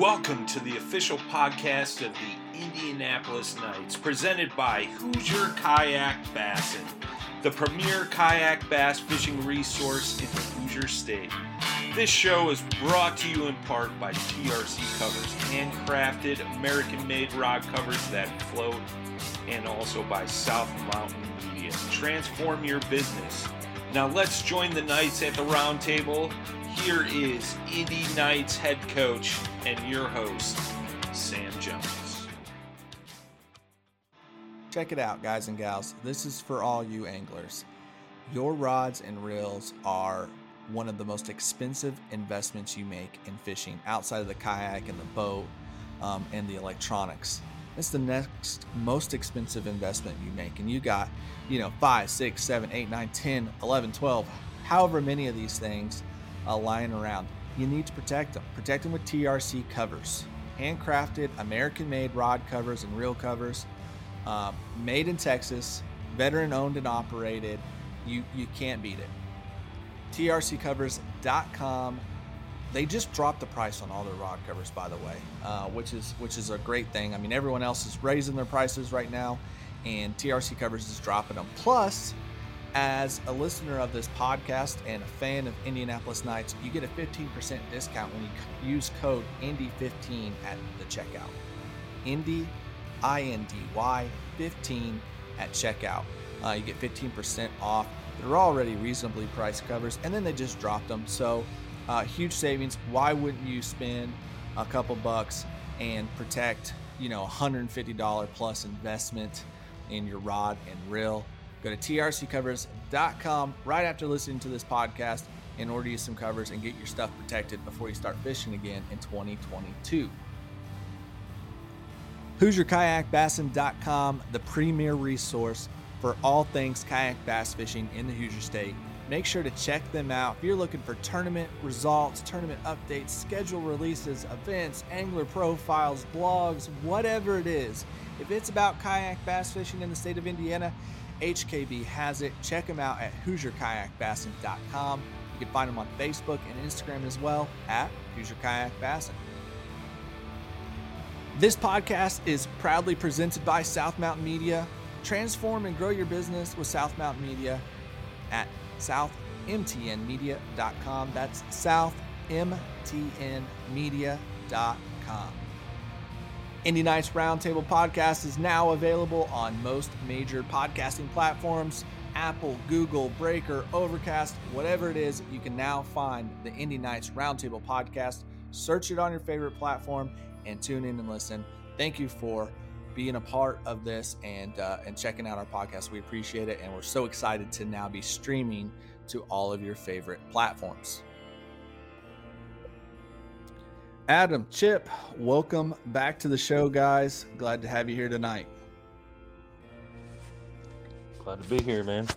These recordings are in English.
Welcome to the official podcast of the Indianapolis Knights, presented by Hoosier Kayak Bassin, the premier kayak bass fishing resource in the Hoosier State. This show is brought to you in part by TRC Covers, handcrafted, American made rod covers that float, and also by South Mountain Media. Transform your business. Now let's join the Knights at the round table. Here is Indy Knights head coach and your host, Sam Jones. Check it out, guys and gals. This is for all you anglers. Your rods and reels are one of the most expensive investments you make in fishing outside of the kayak and the boat um, and the electronics. It's the next most expensive investment you make. And you got, you know, five, six, seven, eight, nine, 10, 11, 12, however many of these things uh, lying around. You need to protect them. Protect them with TRC covers, handcrafted, American made rod covers and reel covers, uh, made in Texas, veteran owned and operated. You, you can't beat it trccovers.com. They just dropped the price on all their rod covers, by the way, uh, which is which is a great thing. I mean, everyone else is raising their prices right now, and TRC Covers is dropping them. Plus, as a listener of this podcast and a fan of Indianapolis Knights, you get a 15% discount when you use code INDY15 at the checkout. Indy, I N D Y 15 at checkout. Uh, you get 15% off they're already reasonably priced covers, and then they just dropped them. So, uh, huge savings. Why wouldn't you spend a couple bucks and protect, you know, $150 plus investment in your rod and reel? Go to trccovers.com right after listening to this podcast and order you some covers and get your stuff protected before you start fishing again in 2022. HoosierKayakBassin.com, the premier resource for all things kayak bass fishing in the Hoosier State. Make sure to check them out. If you're looking for tournament results, tournament updates, schedule releases, events, angler profiles, blogs, whatever it is, if it's about kayak bass fishing in the state of Indiana, HKB has it. Check them out at HoosierKayakBassin.com. You can find them on Facebook and Instagram as well at Hoosier Kayak. This podcast is proudly presented by South Mountain Media. Transform and grow your business with South Mountain Media at southmtnmedia.com. That's southmtnmedia.com. Indy Knights Roundtable Podcast is now available on most major podcasting platforms Apple, Google, Breaker, Overcast, whatever it is, you can now find the Indy Knights Roundtable Podcast. Search it on your favorite platform and tune in and listen. Thank you for being a part of this and uh, and checking out our podcast. We appreciate it, and we're so excited to now be streaming to all of your favorite platforms. Adam, Chip, welcome back to the show, guys. Glad to have you here tonight. Glad to be here, man.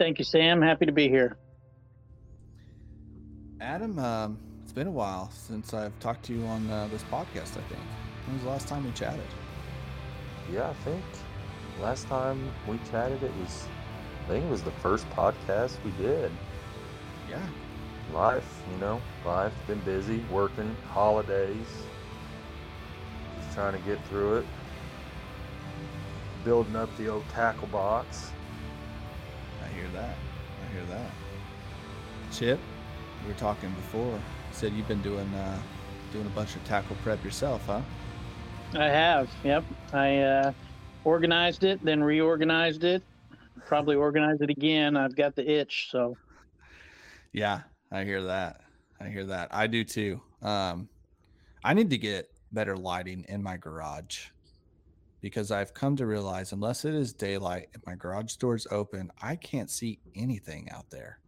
thank you, Sam. Happy to be here. Adam, um, it's been a while since I've talked to you on uh, this podcast. I think. When was the last time we chatted? Yeah, I think last time we chatted, it was, I think it was the first podcast we did. Yeah. Life, you know, life, been busy, working, holidays, just trying to get through it, building up the old tackle box. I hear that. I hear that. Chip, we were talking before. You said you've been doing uh, doing a bunch of tackle prep yourself, huh? I have. Yep. I uh, organized it, then reorganized it. Probably organize it again. I've got the itch. So. Yeah, I hear that. I hear that. I do too. Um, I need to get better lighting in my garage because I've come to realize unless it is daylight and my garage door's open, I can't see anything out there.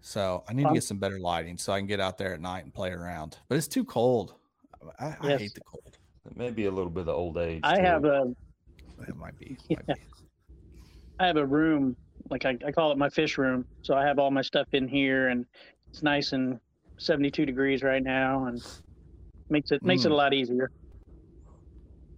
so I need to get some better lighting so I can get out there at night and play around. But it's too cold. I, yes. I hate the cold. It may be a little bit of old age. I too. have a. It might be. Yeah. Might be. I have a room, like I, I call it my fish room. So I have all my stuff in here, and it's nice and 72 degrees right now, and makes it makes mm. it a mm. lot easier.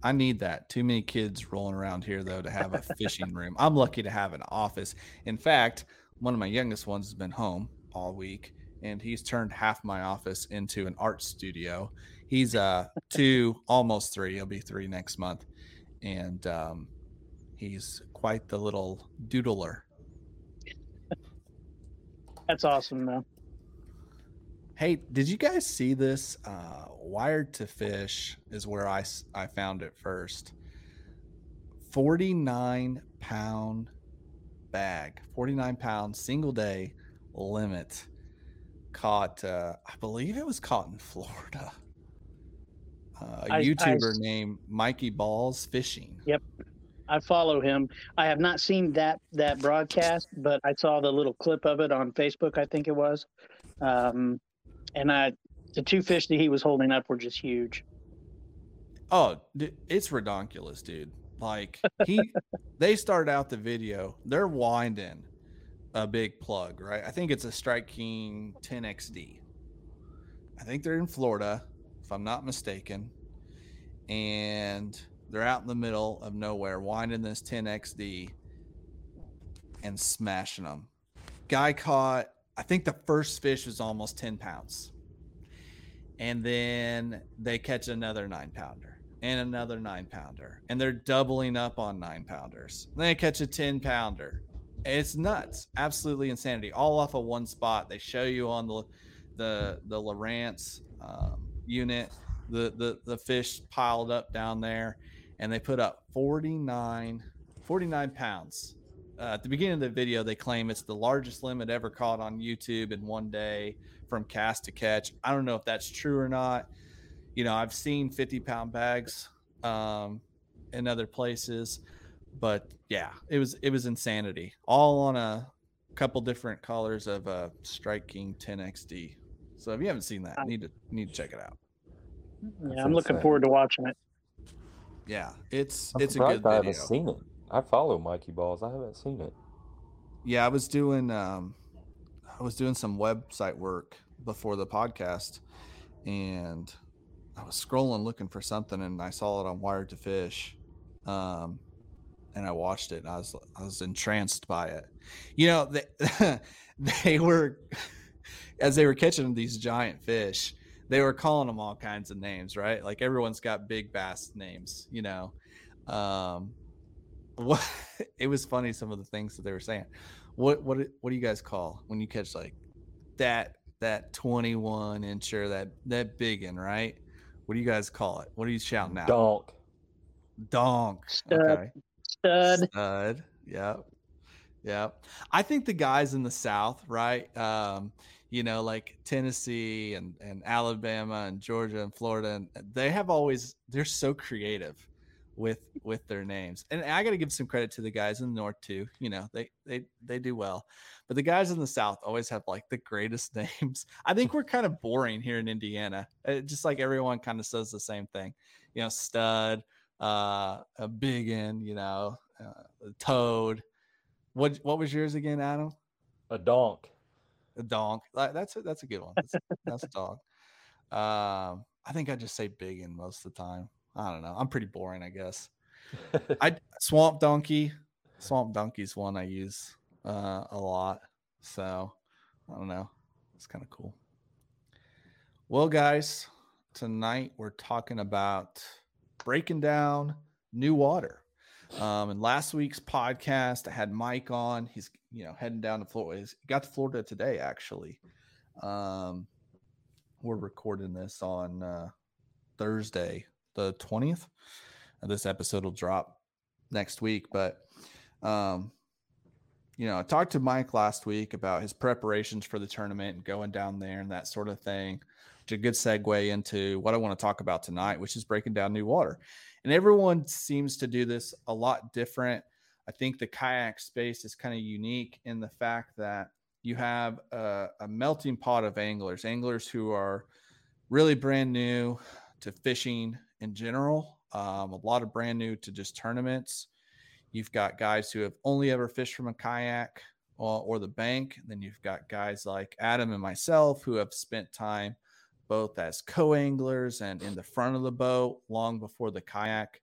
I need that. Too many kids rolling around here though to have a fishing room. I'm lucky to have an office. In fact, one of my youngest ones has been home all week and he's turned half my office into an art studio. He's uh two, almost three. He'll be three next month, and um, he's quite the little doodler. That's awesome, though. Hey, did you guys see this? Uh, Wired to Fish is where I, I found it first. 49 pound bag, 49 pound single day limit. Caught, uh, I believe it was caught in Florida. Uh, a I- I YouTuber s- named Mikey Balls Fishing. Yep. I follow him. I have not seen that that broadcast, but I saw the little clip of it on Facebook. I think it was, um, and I the two fish that he was holding up were just huge. Oh, it's redonkulous, dude. Like he, they start out the video. They're winding a big plug, right? I think it's a Strike King 10XD. I think they're in Florida, if I'm not mistaken, and they're out in the middle of nowhere, winding this 10XD and smashing them. Guy caught. I think the first fish was almost 10 pounds. And then they catch another nine pounder and another nine pounder and they're doubling up on nine pounders then they catch a 10 pounder it's nuts. Absolutely insanity. All off of one spot. They show you on the the the Lowrance um, unit. The, the the fish piled up down there and they put up 49 49 pounds uh, at the beginning of the video they claim it's the largest limit ever caught on youtube in one day from cast to catch. I don't know if that's true or not. You know, I've seen 50 pound bags um, in other places, but yeah, it was it was insanity. All on a couple different colors of a Strike King 10XD. So if you haven't seen that, need to need to check it out. Yeah, I'm looking insane. forward to watching it. Yeah, it's I'm it's a surprised good I haven't seen it. I follow Mikey Balls. I haven't seen it. Yeah, I was doing um I was doing some website work before the podcast and I was scrolling looking for something and I saw it on Wired to Fish. Um and I watched it and I was I was entranced by it. You know, they they were as they were catching these giant fish, they were calling them all kinds of names, right? Like everyone's got big bass names, you know. Um what it was funny some of the things that they were saying. What what what do you guys call when you catch like that that 21 incher that that big one, right? What do you guys call it? What are you shouting out? Donk. Donk. Stud. Okay. Stud. Stud. Yep. Yep. I think the guys in the South, right? Um, you know, like Tennessee and, and Alabama and Georgia and Florida, and they have always they're so creative with with their names. And I got to give some credit to the guys in the North too. You know, they they they do well, but the guys in the South always have like the greatest names. I think we're kind of boring here in Indiana. Uh, just like everyone kind of says the same thing. You know, stud, uh, a big in, you know, uh, toad. What what was yours again, Adam? A donk. A donk. That- That's a, that's a good one. That's, that's a dog. Um, I think I just say big in most of the time. I don't know. I'm pretty boring, I guess. I swamp donkey. Swamp donkey's one I use uh, a lot. So I don't know. It's kind of cool. Well, guys, tonight we're talking about breaking down new water. Um, in last week's podcast, I had Mike on. He's you know heading down to Florida. He's got to Florida today, actually. Um, we're recording this on uh, Thursday, the twentieth. This episode will drop next week, but um, you know, I talked to Mike last week about his preparations for the tournament and going down there and that sort of thing. A good segue into what I want to talk about tonight, which is breaking down new water. And everyone seems to do this a lot different. I think the kayak space is kind of unique in the fact that you have a, a melting pot of anglers, anglers who are really brand new to fishing in general, um, a lot of brand new to just tournaments. You've got guys who have only ever fished from a kayak or, or the bank. Then you've got guys like Adam and myself who have spent time both as co-anglers and in the front of the boat long before the kayak.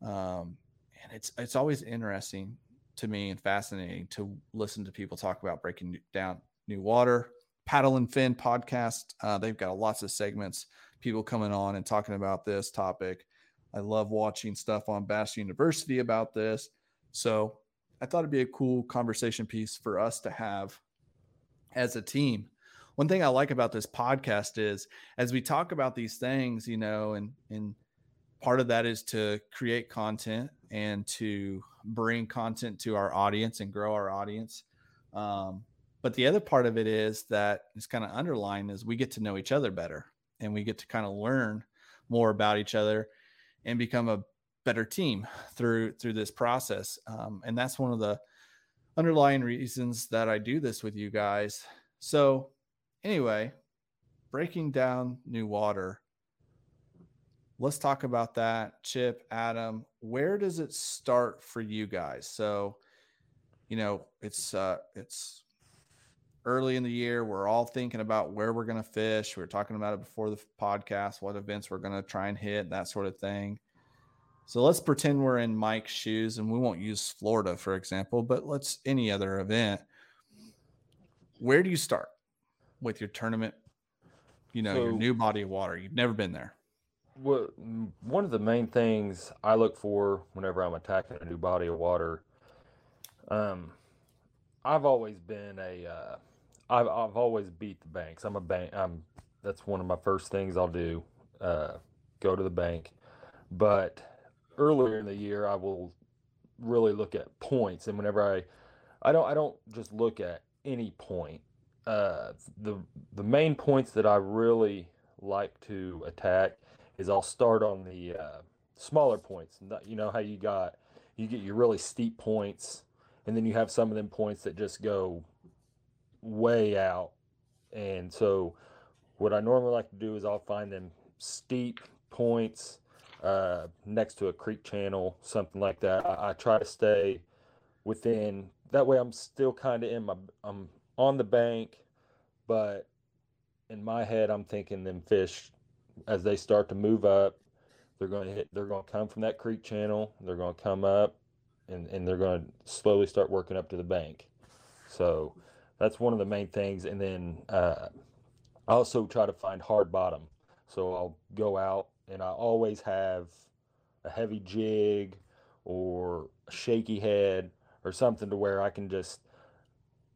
Um, and it's it's always interesting to me and fascinating to listen to people talk about breaking down new water, Paddle and Fin podcast. Uh, they've got lots of segments, people coming on and talking about this topic. I love watching stuff on Bass University about this. So I thought it'd be a cool conversation piece for us to have as a team. One thing I like about this podcast is as we talk about these things, you know, and and part of that is to create content and to bring content to our audience and grow our audience. Um, but the other part of it is that is kind of underlying is we get to know each other better and we get to kind of learn more about each other and become a better team through through this process. Um, and that's one of the underlying reasons that I do this with you guys. So anyway, breaking down new water let's talk about that. Chip, Adam, where does it start for you guys? So, you know, it's uh it's early in the year. We're all thinking about where we're going to fish. We are talking about it before the podcast, what events we're going to try and hit, that sort of thing. So let's pretend we're in Mike's shoes and we won't use Florida, for example, but let's any other event. Where do you start with your tournament? You know, so, your new body of water. You've never been there Well, one of the main things I look for whenever I'm attacking a new body of water, um, I've always been a, uh, I've I've always beat the banks. I'm a bank. I'm that's one of my first things I'll do. Uh, go to the bank, but earlier in the year I will really look at points, and whenever I, I don't I don't just look at any point. Uh, the the main points that I really like to attack is I'll start on the uh, smaller points. You know how you got you get your really steep points, and then you have some of them points that just go way out. And so, what I normally like to do is I'll find them steep points uh, next to a creek channel, something like that. I, I try to stay within. That way, I'm still kind of in my. I'm on the bank, but in my head, I'm thinking them fish as they start to move up, they're going to hit. They're going to come from that creek channel. They're going to come up, and and they're going to slowly start working up to the bank. So that's one of the main things. And then uh, I also try to find hard bottom. So I'll go out and I always have a heavy jig or a shaky head or something to where I can just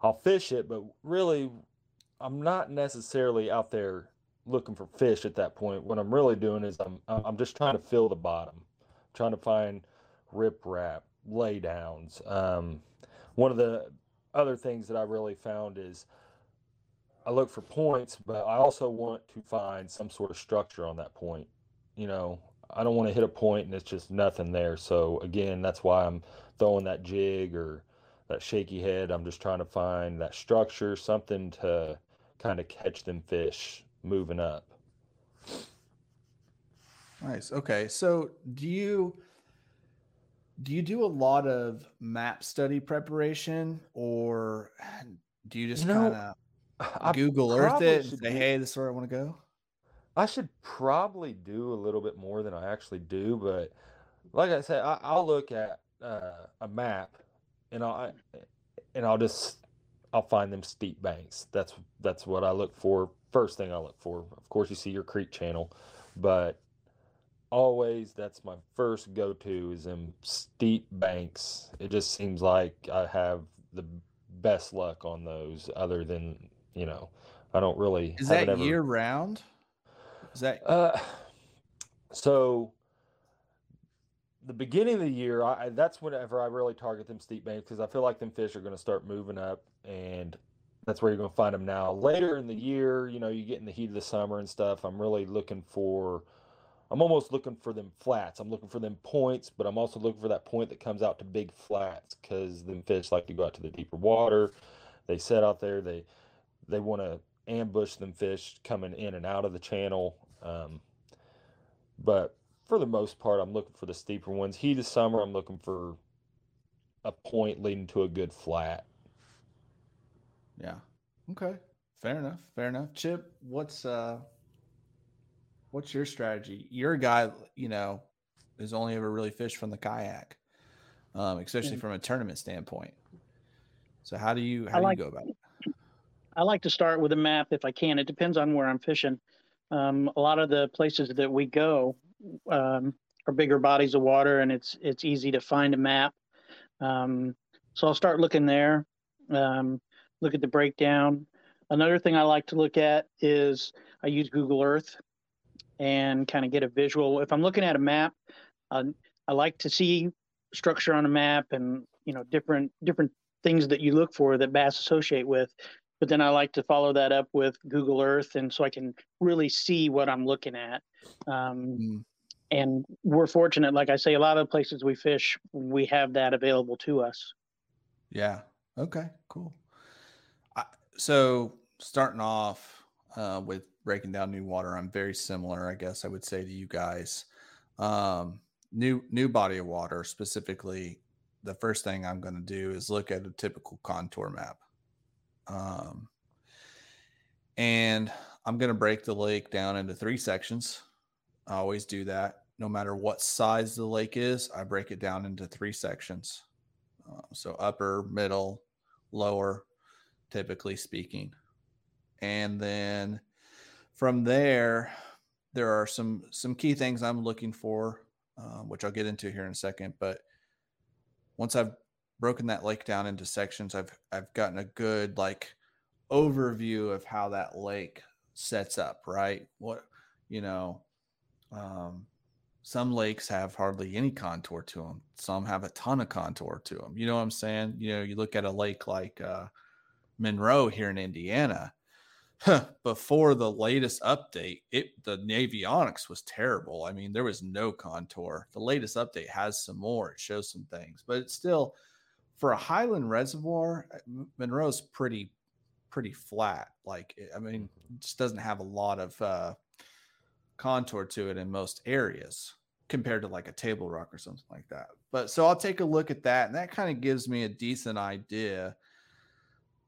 I'll fish it, but really I'm not necessarily out there looking for fish at that point. What I'm really doing is I'm I'm just trying to fill the bottom, trying to find riprap, laydowns. Um, one of the other things that I really found is I look for points, but I also want to find some sort of structure on that point. You know, I don't want to hit a point and it's just nothing there. So again, that's why I'm throwing that jig or that shaky head. I'm just trying to find that structure, something to kind of catch them fish moving up. Nice. Okay. So do you do you do a lot of map study preparation or do you just kind of Google Earth it and say, hey, this is where I want to go? I should probably do a little bit more than I actually do, but like I said, I, will look at uh, a map and I'll and I'll just I'll find them steep banks. That's that's what I look for first thing I look for. Of course, you see your creek channel, but always that's my first go to is in steep banks. It just seems like I have the best luck on those, other than you know, I don't really. Is that ever... year round? Is that uh? So the beginning of the year, I that's whenever I really target them steep banks because I feel like them fish are going to start moving up, and that's where you're going to find them now. Later in the year, you know, you get in the heat of the summer and stuff. I'm really looking for, I'm almost looking for them flats. I'm looking for them points, but I'm also looking for that point that comes out to big flats because them fish like to go out to the deeper water. They set out there. They they want to ambush them fish coming in and out of the channel. Um, but for the most part, I'm looking for the steeper ones. Heat of summer, I'm looking for a point leading to a good flat. Yeah. Okay. Fair enough. Fair enough. Chip, what's uh what's your strategy? You're a guy, you know, who's only ever really fished from the kayak. Um, especially from a tournament standpoint. So how do you how like, do you go about it? I like to start with a map if I can. It depends on where I'm fishing. Um, a lot of the places that we go um, bigger bodies of water, and it's it's easy to find a map. Um, so I'll start looking there. Um, look at the breakdown. Another thing I like to look at is I use Google Earth and kind of get a visual. If I'm looking at a map, uh, I like to see structure on a map and you know different different things that you look for that bass associate with. But then I like to follow that up with Google Earth, and so I can really see what I'm looking at. Um, mm. And we're fortunate, like I say, a lot of places we fish, we have that available to us. Yeah. Okay. Cool. I, so starting off uh, with breaking down new water, I'm very similar, I guess I would say to you guys. Um, new new body of water, specifically, the first thing I'm going to do is look at a typical contour map. Um, and I'm going to break the lake down into three sections. I always do that. No matter what size the lake is, I break it down into three sections. Uh, so upper, middle, lower, typically speaking. And then from there, there are some some key things I'm looking for, um, which I'll get into here in a second. But once I've broken that lake down into sections, I've I've gotten a good like overview of how that lake sets up. Right, what you know, um, some lakes have hardly any contour to them. Some have a ton of contour to them. You know what I'm saying? You know, you look at a lake like uh, Monroe here in Indiana. Before the latest update, it the navionics was terrible. I mean, there was no contour. The latest update has some more. It shows some things, but it's still for a highland reservoir. Uh, Monroe's pretty pretty flat. Like I mean, it just doesn't have a lot of uh, contour to it in most areas compared to like a table rock or something like that. But so I'll take a look at that, and that kind of gives me a decent idea.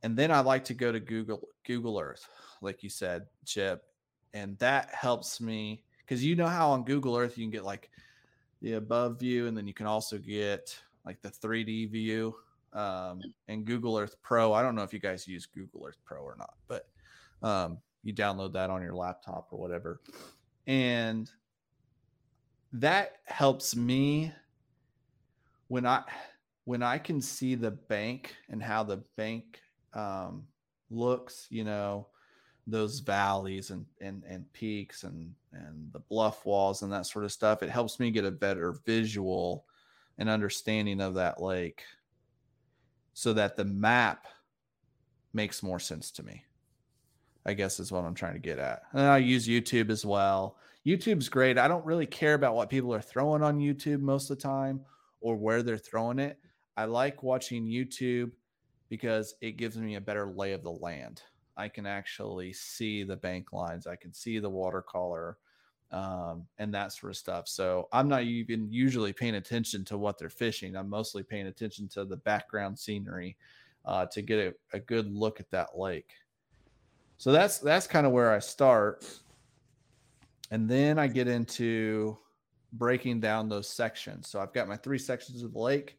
And then I like to go to Google Google Earth, like you said, Chip, and that helps me because you know how on Google Earth you can get like the above view, and then you can also get like the 3D view. Um, and Google Earth Pro. I don't know if you guys use Google Earth Pro or not, but um, you download that on your laptop or whatever and that helps me when I when I can see the bank and how the bank um, looks, you know, those valleys and and and peaks and and the bluff walls and that sort of stuff. It helps me get a better visual and understanding of that lake, so that the map makes more sense to me. I guess is what I'm trying to get at. And I use YouTube as well. YouTube's great. I don't really care about what people are throwing on YouTube most of the time or where they're throwing it. I like watching YouTube because it gives me a better lay of the land. I can actually see the bank lines, I can see the watercolor, um, and that sort of stuff. So I'm not even usually paying attention to what they're fishing. I'm mostly paying attention to the background scenery uh, to get a, a good look at that lake. So that's that's kind of where I start. And then I get into breaking down those sections. So I've got my three sections of the lake,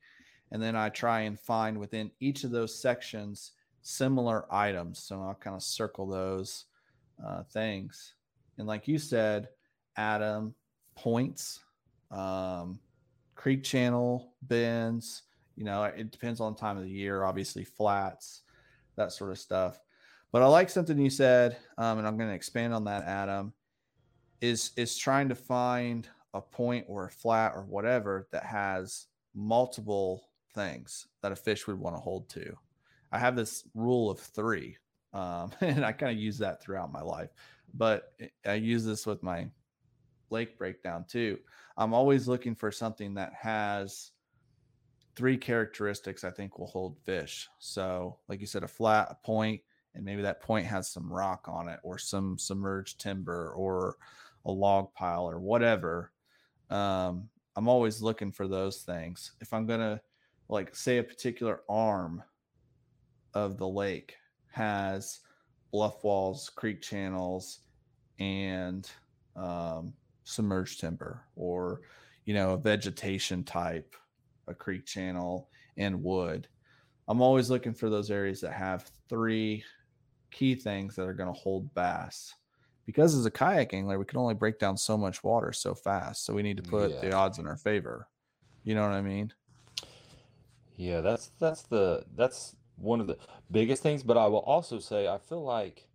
and then I try and find within each of those sections similar items. So I'll kind of circle those uh, things. And like you said, Adam, points, um, creek channel, bends, you know, it depends on time of the year, obviously, flats, that sort of stuff. But I like something you said, um, and I'm going to expand on that, Adam. Is is trying to find a point or a flat or whatever that has multiple things that a fish would want to hold to. I have this rule of three, um, and I kind of use that throughout my life. But I use this with my lake breakdown too. I'm always looking for something that has three characteristics I think will hold fish. So, like you said, a flat, a point, and maybe that point has some rock on it or some submerged timber or a log pile or whatever um, i'm always looking for those things. If i'm gonna like say a particular arm of the lake has bluff walls creek channels and um, submerged timber or you know a vegetation type a creek channel and wood i'm always looking for those areas that have three key things that are going to hold bass. Because as a kayak angler, we can only break down so much water so fast. So we need to put Yeah. the odds in our favor. You know what I mean? Yeah, that's that's the that's one of the biggest things. But I will also say I feel like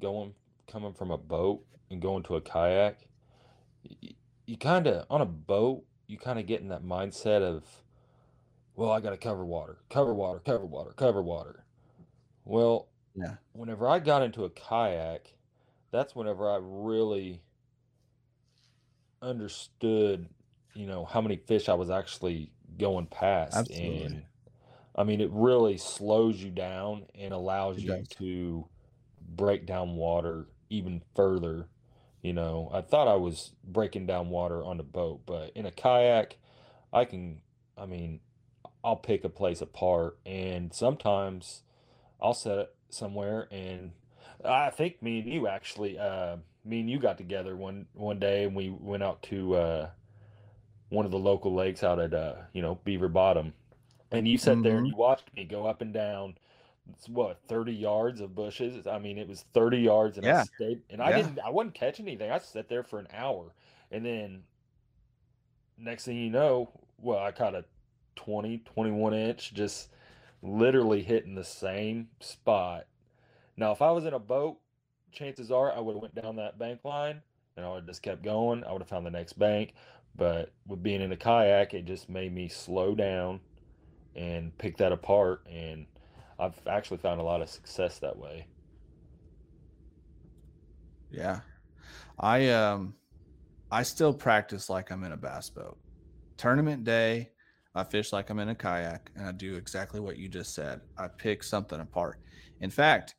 going coming from a boat and going to a kayak, y- you kind of on a boat you kind of get in that mindset of, well, I got to cover water, cover water, cover water, cover water. Well, Yeah. whenever I got into a kayak, that's whenever I really understood, you know, how many fish I was actually going past. Absolutely. And I mean, it really slows you down and allows It you does. to break down water even further. You know, I thought I was breaking down water on the boat, but in a kayak, I can, I mean, I'll pick a place apart and sometimes I'll set it somewhere and I think me and you actually uh me and you got together one one day and we went out to uh one of the local lakes out at uh you know Beaver Bottom. And you sat there and Mhm. you watched me go up and down it's what 30 yards of bushes? I mean it was 30 yards and I stayed and I Yeah. didn't I wasn't catching anything. I sat there for an hour. And then next thing you know well I caught a 20 21 inch just literally hitting the same spot. Now if I was in a boat chances are I would have went down that bank line and I would have just kept going. I would have found the next bank. But with being in a kayak it just made me slow down and pick that apart. And I've actually found a lot of success that way. Yeah. I um I still practice like I'm in a bass boat. Tournament day, I fish like I'm in a kayak and I do exactly what you just said. I pick something apart. In fact,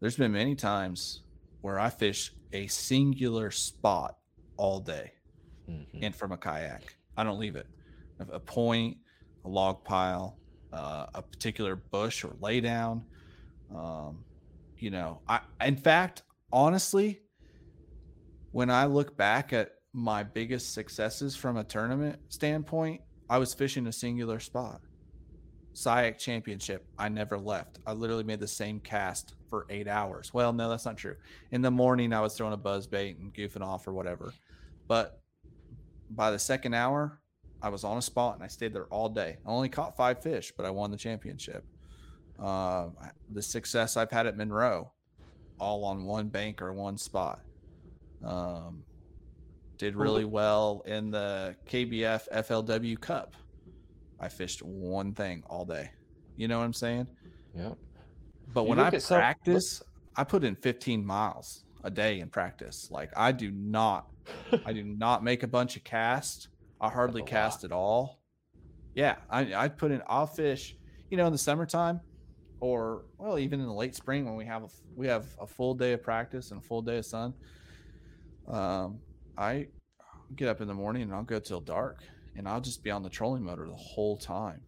there's been many times where I fish a singular spot all day Mhm. in from a kayak. I don't leave it. A- A point, a log pile, uh, a particular bush or laydown. Um, you know, I in fact, honestly, when I look back at my biggest successes from a tournament standpoint, I was fishing a singular spot. SIAC championship, I never left. I literally made the same cast for eight hours. Well, no, that's not true. In the morning, I was throwing a buzz bait and goofing off or whatever. But by the second hour, I was on a spot and I stayed there all day. I only caught five fish, but I won the championship. Uh, the success I've had at Monroe, all on one bank or one spot. Um, did really well in the KBF FLW Cup. I fished one thing all day. You know what I'm saying? yeah But You when I look at some- look- practice, I put in 15 miles a day in practice. Like I do not, I do not make a bunch of casts. I hardly cast lot. at all. Yeah, I I put in. I'll fish. You know, in the summertime, or well, even in the late spring when we have a we have a full day of practice and a full day of sun. Um, I get up in the morning and I'll go till dark, and I'll just be on the trolling motor the whole time.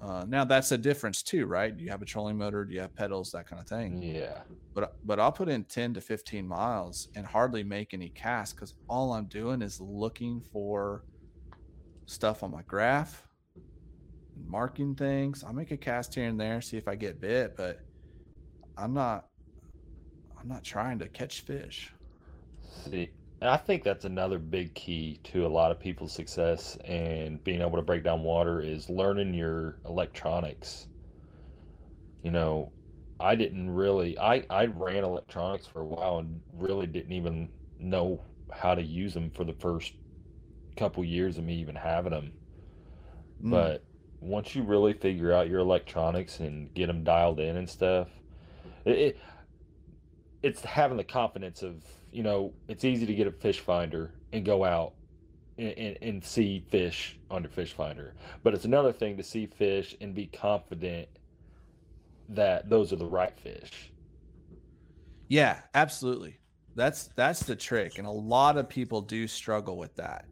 Uh, now that's a difference too, right? Do you have a trolling motor? Do you have pedals? That kind of thing. yeah But but I'll put in ten to fifteen miles and hardly make any casts because all I'm doing is looking for stuff on my graph, marking things. I make a cast here and there, see if I get bit, but I'm not. I'm not trying to catch fish. See, and I think that's another big key to a lot of people's success and being able to break down water is learning your electronics. You know, I didn't really I I ran electronics for a while and really didn't even know how to use them for the first couple years of me even having them. Mm, But once you really figure out your electronics and get them dialed in and stuff, it, it it's having the confidence of you know it's easy to get a fish finder and go out and, and, and see fish on your fish finder, but it's another thing to see fish and be confident that those are the right fish. Yeah, absolutely. That's that's the trick, and a lot of people do struggle with that.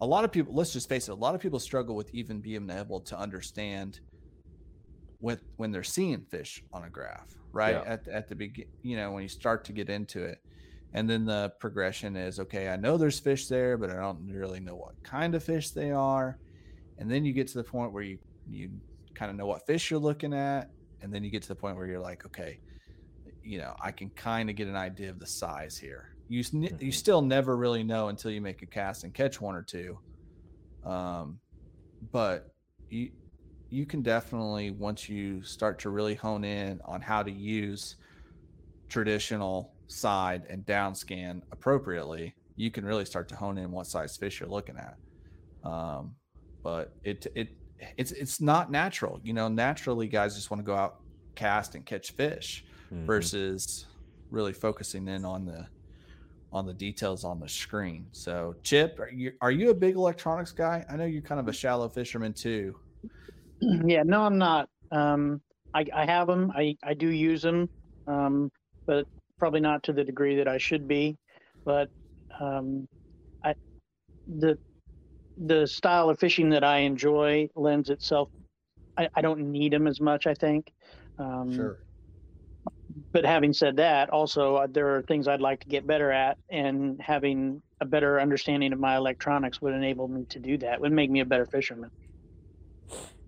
A lot of people, let's just face it, a lot of people struggle with even being able to understand with when they're seeing fish on a graph, right? Yeah. At at the begin, you know, when you start to get into it, and then the progression is okay. I know there's fish there, but I don't really know what kind of fish they are, and then you get to the point where you you kind of know what fish you're looking at, and then you get to the point where you're like, okay, you know, I can kind of get an idea of the size here. You you still never really know until you make a cast and catch one or two. Um, but you you can definitely once you start to really hone in on how to use traditional side and down scan appropriately, you can really start to hone in what size fish you're looking at. Um, but it it it's it's not natural. You know, naturally guys just want to go out cast and catch fish Mhm. versus really focusing in on the on the details on the screen. So, Chip, are you are you a big electronics guy? I know you're kind of a shallow fisherman too. yeah, no, I'm not. Um, I, I have them. I, I do use them, um, but probably not to the degree that I should be. But um, I the the style of fishing that I enjoy lends itself. I, I don't need them as much. I think. Um, But having said that, also uh, there are things I'd like to get better at, and having a better understanding of my electronics would enable me to do that. Would make me a better fisherman.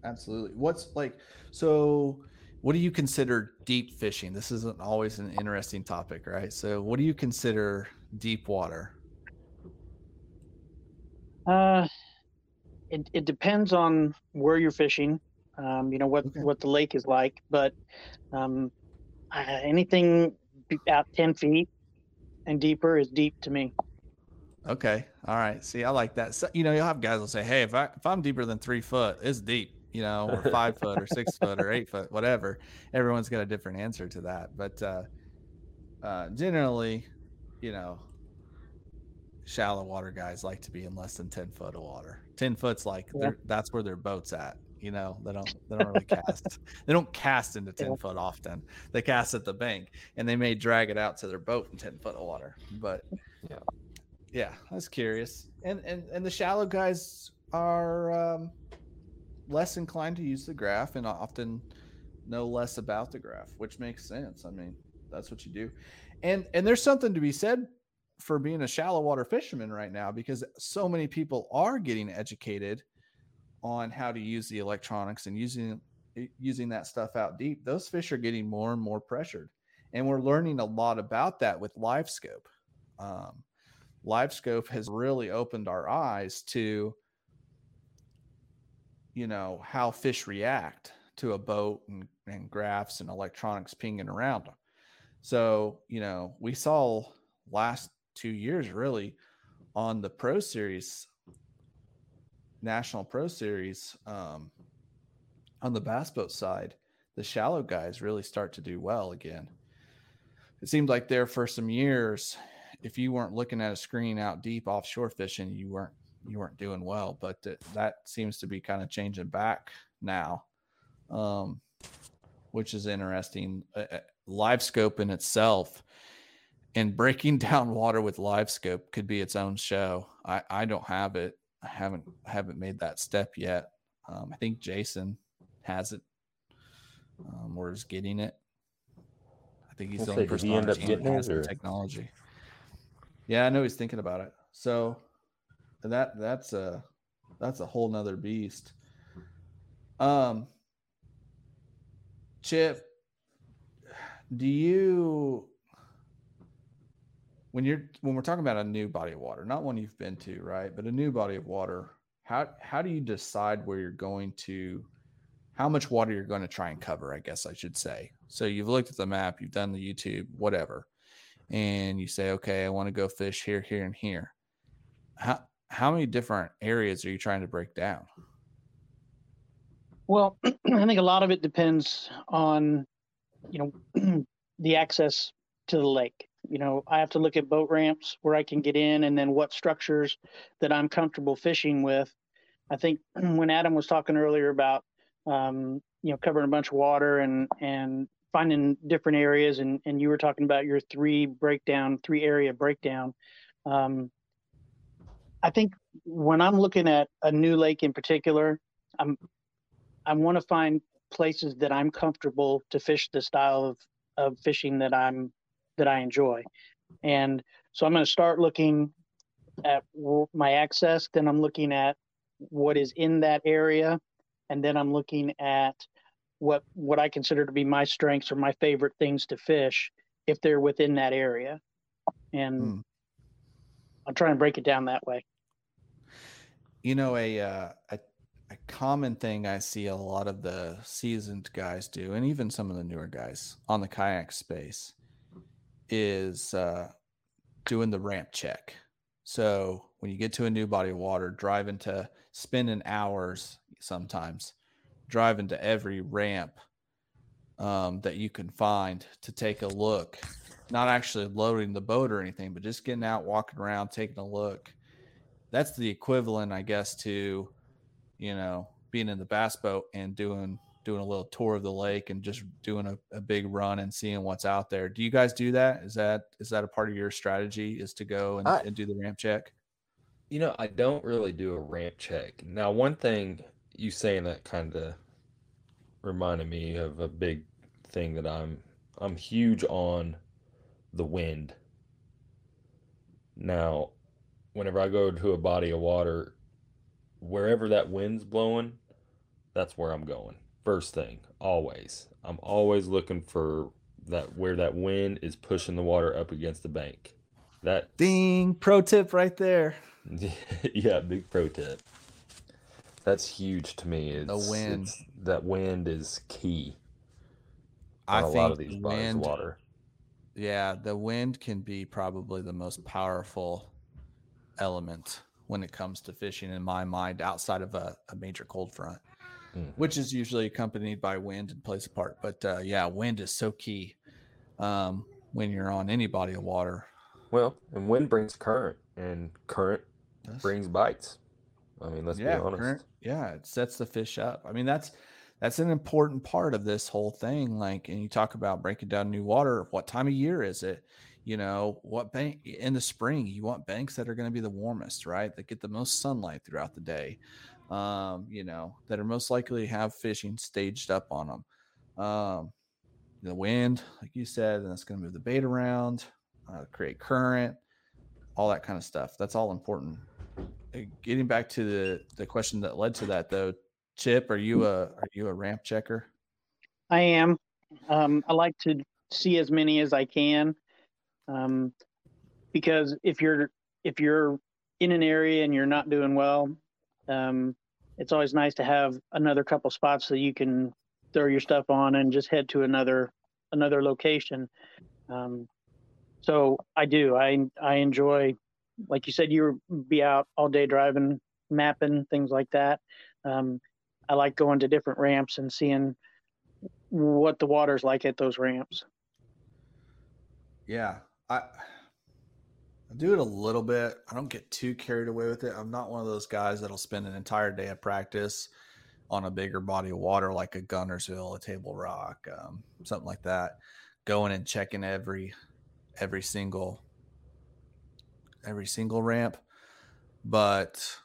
Absolutely. What's like so what do you consider deep fishing? This isn't always an interesting topic, right? So, what do you consider deep water? Uh, it it depends on where you're fishing. Um, you know what Okay. what the lake is like, but um, uh, anything be- out ten feet and deeper is deep to me. Okay. All right. See, I like that. So, you know, you'll have guys will say, "Hey, if I if I'm deeper than three foot, it's deep." You know, or five foot, or six foot, or eight foot, whatever. Everyone's got a different answer to that. But uh, uh, generally, you know, shallow water guys like to be in less than ten foot of water. Ten foot's like Yeah. that's where their boat's at. You know, they don't they don't really cast. They don't cast into ten Yeah. foot often. They cast at the bank, and they may drag it out to their boat in ten foot of water. But Yeah. yeah, I was curious. And and and the shallow guys are um, less inclined to use the graph and often know less about the graph, which makes sense. I mean, that's what you do. And and there's something to be said for being a shallow water fisherman right now because so many people are getting educated on how to use the electronics and using using that stuff out deep. Those fish are getting more and more pressured. And we're learning a lot about that with live scope. Um, LiveScope has really opened our eyes to, you know, how fish react to a boat and, and graphs and electronics pinging around them. So, you know, we saw last two years really on the Pro Series, National Pro Series, um, on the bass boat side, the shallow guys really start to do well again. It seemed like there for some years, if you weren't looking at a screen out deep offshore fishing, you weren't you weren't doing well. But it, that seems to be kind of changing back now, um, which is interesting. Uh, uh, live scope in itself and breaking down water with live scope could be its own show. I, I don't have it. I haven't haven't made that step yet. Um, I think Jason has it um, or is getting it. I think he's Let's the only say, person he on end our up team getting that it, has the or- technology. Yeah, I know he's thinking about it. So that that's a that's a whole nother beast. Um, Chip, do you when you're when we're talking about a new body of water, not one you've been to, right? But a new body of water, how how do you decide where you're going to how much water you're going to try and cover, I guess I should say. So you've looked at the map, you've done the YouTube, whatever, and you say, okay, I want to go fish here, here, and here. How how many different areas are you trying to break down? Well, I think a lot of it depends on, you know, the access to the lake. You know, I have to look at boat ramps where I can get in and then what structures that I'm comfortable fishing with. I think when Adam was talking earlier about, um, you know, covering a bunch of water and, and finding different areas and, and you were talking about your three breakdown, three area breakdown. Um, I think when I'm looking at a new lake in particular, I'm I want to find places that I'm comfortable to fish the style of, of fishing that I'm that I enjoy. And so I'm going to start looking at my access, then I'm looking at what is in that area, and then I'm looking at what what I consider to be my strengths or my favorite things to fish. if they're within that area, and Hmm. I'll try and break it down that way. You know, a, uh, a a common thing I see a lot of the seasoned guys do, and even some of the newer guys on the kayak space, is uh, doing the ramp check. So when you get to a new body of water, driving to spending hours sometimes driving to every ramp um, that you can find to take a look, not actually loading the boat or anything, but just getting out, walking around, taking a look. That's the equivalent, I guess, to you know being in the bass boat and doing doing a little tour of the lake and just doing a, a big run and seeing what's out there. Do you guys do that? Is that is that a part of your strategy? Is to go and, I- and do the ramp check? You know, I don't really do a ramp check. Now, one thing you saying that kind of reminded me of a big thing that I'm I'm huge on the wind. Now, whenever I go to a body of water, wherever that wind's blowing, that's where I'm going. First thing, always. I'm always looking for that where that wind is pushing the water up against the bank. That Ding! Pro tip right there. yeah, big pro tip. That's huge to me. It's, wind. it's- that wind is key I on think lot of these the of wind, water. yeah, the wind can be probably the most powerful element when it comes to fishing in my mind, outside of a, a major cold front, Mhm. which is usually accompanied by wind and plays a part. But uh, yeah, wind is so key um, when you're on any body of water. Well, and wind brings current, and current That's- brings bites. I mean, let's yeah, be honest. current- yeah, it sets the fish up. I mean, that's that's an important part of this whole thing. Like, and you talk about breaking down new water. What time of year is it? You know, what bank in the spring? You want banks that are going to be the warmest, right? That get the most sunlight throughout the day. Um, you know, that are most likely to have fishing staged up on them. Um, the wind, like you said, and that's going to move the bait around, uh, create current, all that kind of stuff. That's all important uh, getting back to the the question that led to that though chip are you a are you a ramp checker I am. Um, I like to see as many as I can, um, because if you're if you're in an area and you're not doing well, um, it's always nice to have another couple spots that you can throw your stuff on and just head to another another location. Um, so I do. I I enjoy, like you said, you be out all day driving, mapping things like that. Um, I like going to different ramps and seeing what the water's like at those ramps. yeah i i do it a little bit. I don't get too carried away with it. I'm not one of those guys that'll spend an entire day of practice on a bigger body of water like a Guntersville a table rock um, something like that going and checking every every single every single ramp. But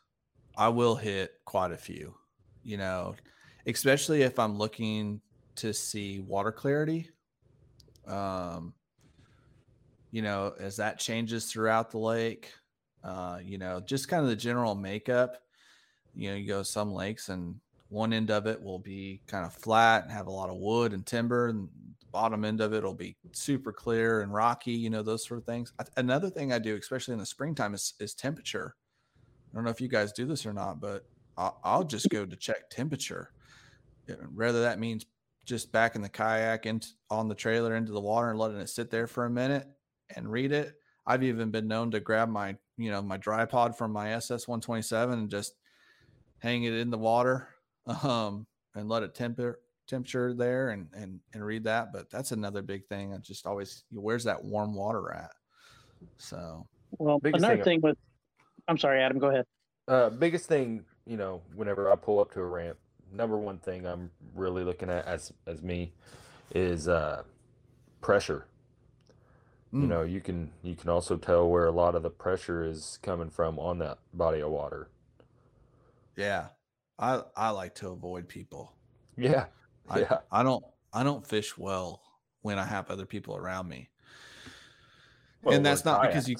i will hit quite a few you know especially if i'm looking to see water clarity. Um you know as that changes throughout the lake uh you know just kind of the general makeup you know you go some lakes and one end of it will be kind of flat and have a lot of wood and timber and the bottom end of it will be super clear and rocky you know those sort of things. Another thing i do especially in the springtime is, is temperature. I don't know if you guys do this or not but i'll, I'll just go to check temperature. Yeah, whether that means just back in the kayak into on the trailer into the water and letting it sit there for a minute and read it. I've even been known to grab my, you know, my dry pod from my SS 127 and just hang it in the water um, and let it temper temperature there and, and, and read that. But that's another big thing. I just always, where's that warm water at? So, Well, another thing- thing with, I'm sorry, Adam, go ahead. Uh, biggest thing, you know, whenever I pull up to a ramp, number one thing I'm really looking at as as me is uh, pressure. You Mm. know, you can you can also tell where a lot of the pressure is coming from on that body of water. yeah, I, I like to avoid people. Yeah, I, yeah. I don't, I don't fish well when I have other people around me. Well, and that's not because you.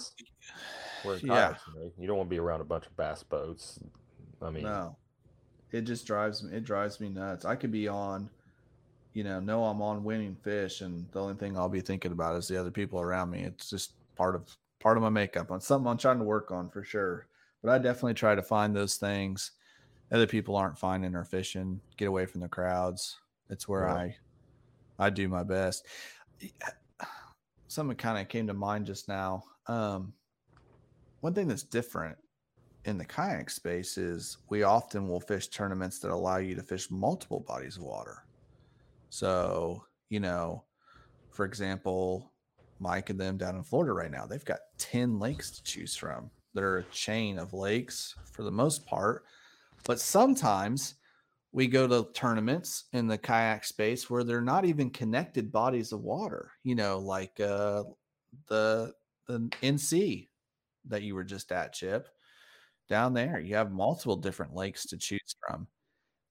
We're Yeah. kayaks, you, know, you don't want to be around a bunch of bass boats. I mean, No, it just drives me. It drives me nuts. I could be on, you know, know I'm on winning fish, and the only thing I'll be thinking about is the other people around me. It's just part of part of my makeup. On something I'm trying to work on for sure. But I definitely try to find those things other people aren't finding or fishing. Get away from the crowds. It's where I I do my best. Something kind of came to mind just now. Um, one thing that's different in the kayak space is we often will fish tournaments that allow you to fish multiple bodies of water. So, you know, for example, Mike and them down in Florida right now, they've got 10 lakes to choose from that are a chain of lakes for the most part. But sometimes we go to tournaments in the kayak space where they're not even connected bodies of water, you know, like uh, the, the NC that you were just at, Chip down there. You have multiple different lakes to choose from.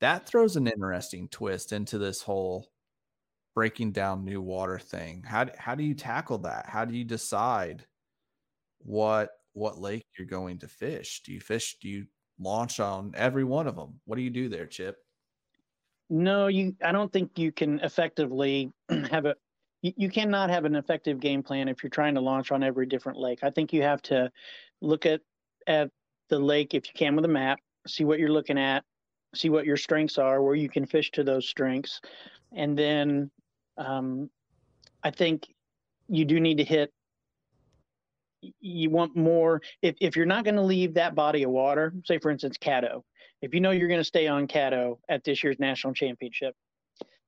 That throws an interesting twist into this whole breaking down new water thing. How how do you tackle that? How do you decide what what lake you're going to fish? Do you fish do you launch on every one of them? What do you do there, Chip? No, you I don't think you can effectively have a you, you cannot have an effective game plan if you're trying to launch on every different lake. I think you have to look at at the lake if you can with a map, see what you're looking at, see what your strengths are, where you can fish to those strengths. And then um, I think you do need to hit you want more if, if you're not going to leave that body of water say for instance caddo if you know you're going to stay on caddo at this year's national championship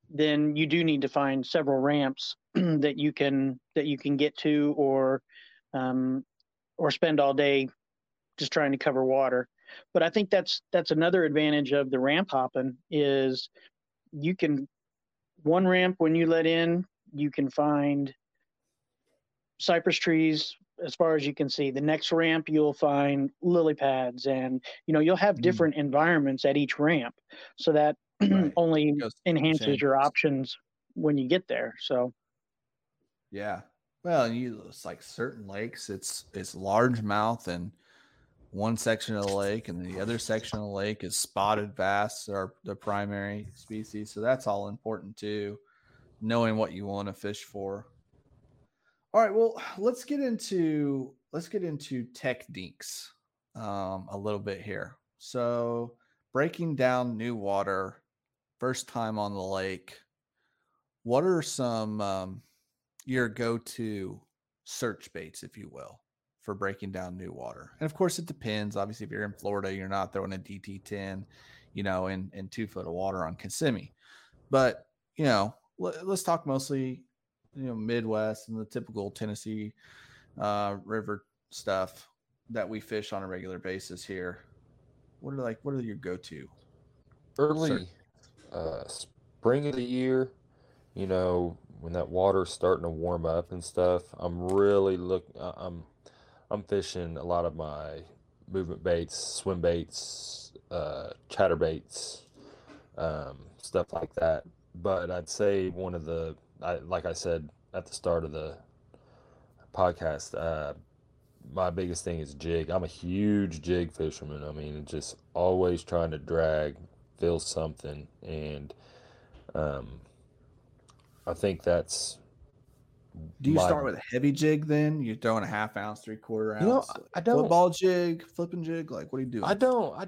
then you do need to find several ramps that you can that you can get to or um, or spend all day just trying to cover water. But I think that's that's another advantage of the ramp hopping is you can one ramp when you let in, you can find cypress trees as far as you can see. The next ramp you'll find lily pads and you know you'll have mm. different mm. environments at each ramp so that right. only enhances your options when you get there. So yeah. Well, you it's like certain lakes, it's it's largemouth and one section of the lake, and the other section of the lake is spotted bass are the primary species. So that's all important too, knowing what you want to fish for. All right, well, let's get into let's get into techniques um, a little bit here. So breaking down new water, first time on the lake. What are some um, your go-to search baits, if you will? For breaking down new water. And of course, it depends. Obviously, if you're in Florida, you're not throwing a DT10, you know, in, in two foot of water on Kissimmee. But, you know, let, us talk mostly, you know, Midwest and the typical Tennessee uh, river stuff that we fish on a regular basis here. What are like, what are your go to? Early uh, spring of the year, you know, when that water's starting to warm up and stuff, I'm really look. I'm I'm fishing a lot of my movement baits, swim baits, uh, chatter baits, um, stuff like that. But I'd say one of the, I, like I said at the start of the podcast, uh, my biggest thing is jig. I'm a huge jig fisherman. I mean, just always trying to drag, feel something, and um, I think that's do you start with a heavy jig then? You're throwing a half ounce, three quarter ounce. You know, I don't football jig, flipping jig. Like, what are you doing? I don't. I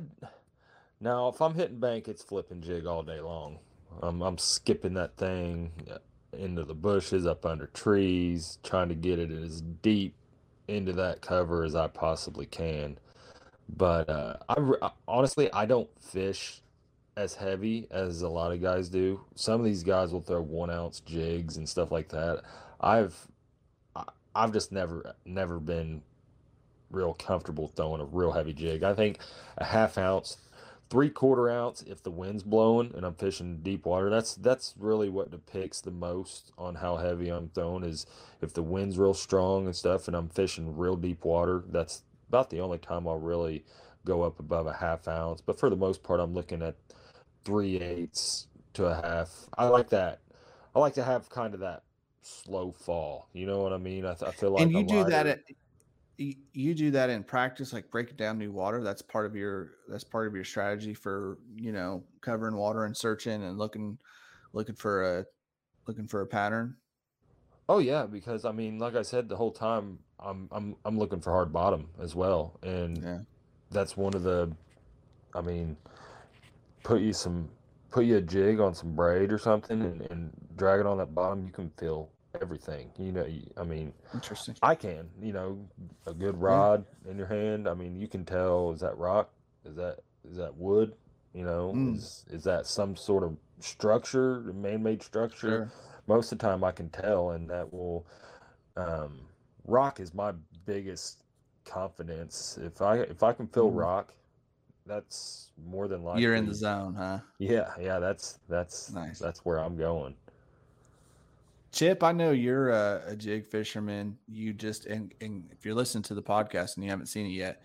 now if I'm hitting bank, it's flipping jig all day long. I'm I'm skipping that thing uh, into the bushes, up under trees, trying to get it as deep into that cover as I possibly can. But uh, I honestly I don't fish as heavy as a lot of guys do. Some of these guys will throw one ounce jigs and stuff like that. I've I've just never never been real comfortable throwing a real heavy jig. I think a half ounce, three quarter ounce if the wind's blowing and I'm fishing deep water. That's that's really what depicts the most on how heavy I'm throwing is if the wind's real strong and stuff and I'm fishing real deep water. That's about the only time I'll really go up above a half ounce. But for the most part, I'm looking at three eighths to a half. I like that. I like to have kind of that slow fall. You know what I mean? I, I feel like and you do that at you do that in practice, like breaking down new water. That's part of your that's part of your strategy for you know covering water and searching and looking looking for a looking for a pattern. Oh yeah, because I mean, like I said, the whole time I'm I'm I'm looking for hard bottom as well, and Yeah. that's one of the. I mean, put you some put you a jig on some braid or something, and, and drag it on that bottom. You can feel everything. You know, I mean, Interesting. I can. You know, a good rod in your hand. I mean, you can tell. Is that rock? Is that is that wood? You know, Mm. is is that some sort of structure, man-made structure? Sure. most of the time I can tell, and that will. Um, rock is my biggest confidence. If I if I can feel Mhm. rock, that's more than likely. You're in the zone, huh? Yeah, yeah. That's that's Nice. that's where I'm going. Chip, I know you're a, a jig fisherman. You just and, and if you're listening to the podcast and you haven't seen it yet,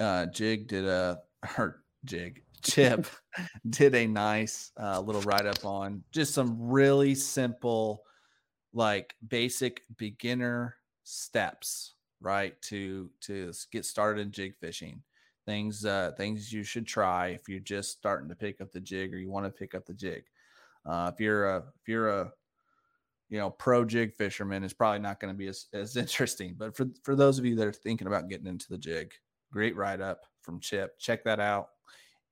uh, Jig did a or Jig Chip did a nice uh, little write up on just some really simple, like basic beginner steps, right to to get started in jig fishing. Things uh, things you should try if you're just starting to pick up the jig or you want to pick up the jig. Uh, if you're a if you're a you know, pro jig fisherman is probably not going to be as, as interesting. But for for those of you that are thinking about getting into the jig, great write up from Chip. Check that out.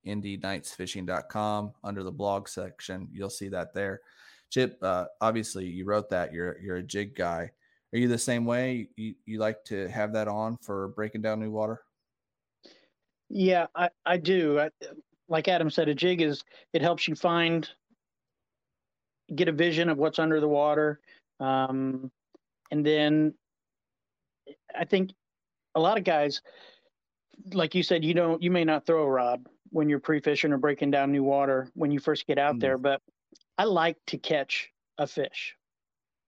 IndyKnightsFishing.com under the blog section. You'll see that there. Chip, uh, obviously you wrote that. You're you're a jig guy. Are you the same way? You you like to have that on for breaking down new water? Yeah, I, I do. I, like Adam said, a jig is it helps you find, get a vision of what's under the water, um, and then I think a lot of guys, like you said, you don't you may not throw a rod when you're pre-fishing or breaking down new water when you first get out Mm. there, but I like to catch a fish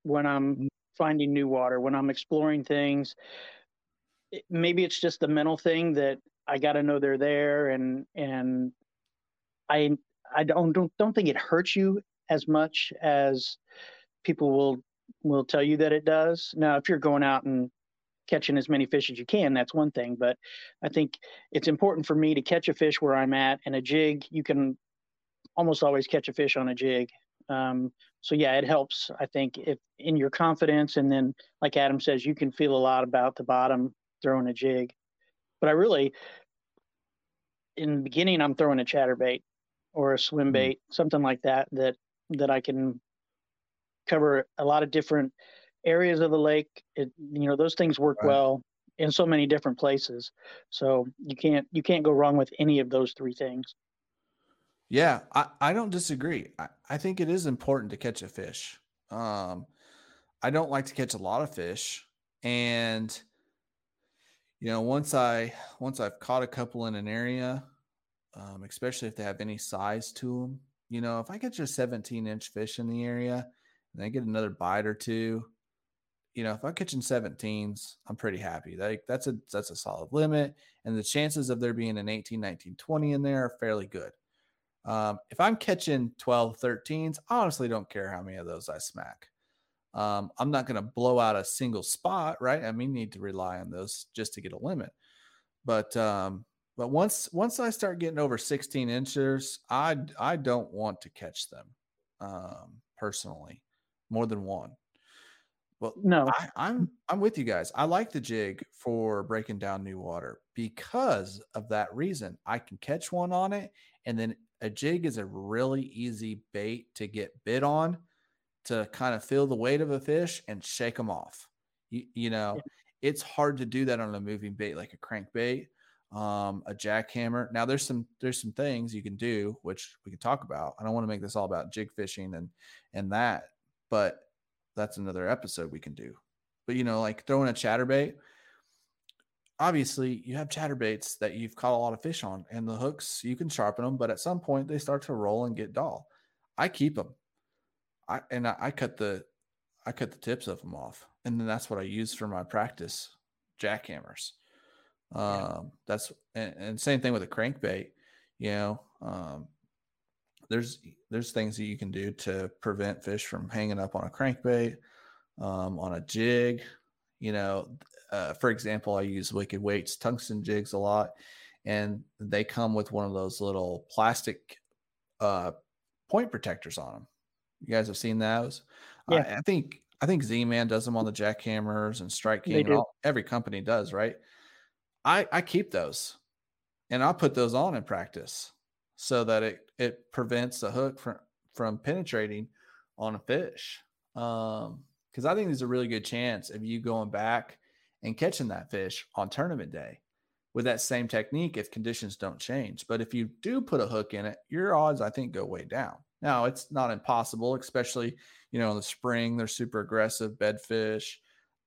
when I'm Mm. finding new water, when I'm exploring things. Maybe it's just the mental thing that I got to know they're there, and and I I don't don't don't think it hurts you as much as people will will tell you that it does. Now, if you're going out and catching as many fish as you can, that's one thing. But I think it's important for me to catch a fish where I'm at, and a jig you can almost always catch a fish on a jig. Um, so yeah, it helps. I think if in your confidence, and then like Adam says, you can feel a lot about the bottom throwing a jig. But I really, in the beginning, I'm throwing a chatterbait or a swim Hmm. bait, something like that, that that I can cover a lot of different areas of the lake. It, you know, those things work Right. well in so many different places. So you can't you can't go wrong with any of those three things. Yeah, I, I don't disagree. I, I think it is important to catch a fish. Um, I don't like to catch a lot of fish. And you know, once I once I've caught a couple in an area, um, especially if they have any size to them, you know, if I catch a 17 inch fish in the area and I get another bite or two, you know, if I'm catching 17s, I'm pretty happy. Like that's a that's a solid limit. And the chances of there being an 18, 19, 20 in there are fairly good. Um, if I'm catching 12, 13s, I honestly don't care how many of those I smack. Um, I'm not going to blow out a single spot, right? I mean, need to rely on those just to get a limit. But um, but once once I start getting over 16 inches, I I don't want to catch them um, personally, more than one. Well, No. I, I'm I'm with you guys. I like the jig for breaking down new water because of that reason. I can catch one on it, and then a jig is a really easy bait to get bit on to kind of feel the weight of a fish and shake them off. You, you know, it's hard to do that on a moving bait like a crankbait, um, a jackhammer. Now there's some there's some things you can do which we can talk about. I don't want to make this all about jig fishing and and that, but that's another episode we can do. But you know, like throwing a chatterbait, obviously you have chatterbaits that you've caught a lot of fish on, and the hooks you can sharpen them, but at some point they start to roll and get dull. I keep them. I and I, I cut the I cut the tips of them off, and then that's what I use for my practice jackhammers. Um, that's and, and same thing with a crankbait. You know, um, there's there's things that you can do to prevent fish from hanging up on a crankbait, um, on a jig. You know, uh, for example, I use Wicked Weights tungsten jigs a lot, and they come with one of those little plastic uh, point protectors on them. You guys have seen those? Yeah. I, I think I think Z Man does them on the jackhammers and Strike King. and all- every company does, right? I I keep those, and I'll put those on in practice so that it it prevents the hook from from penetrating on a fish. Um, because I think there's a really good chance of you going back and catching that fish on tournament day with that same technique if conditions don't change. But if you do put a hook in it, your odds I think go way down. Now it's not impossible, especially you know in the spring they're super aggressive bedfish,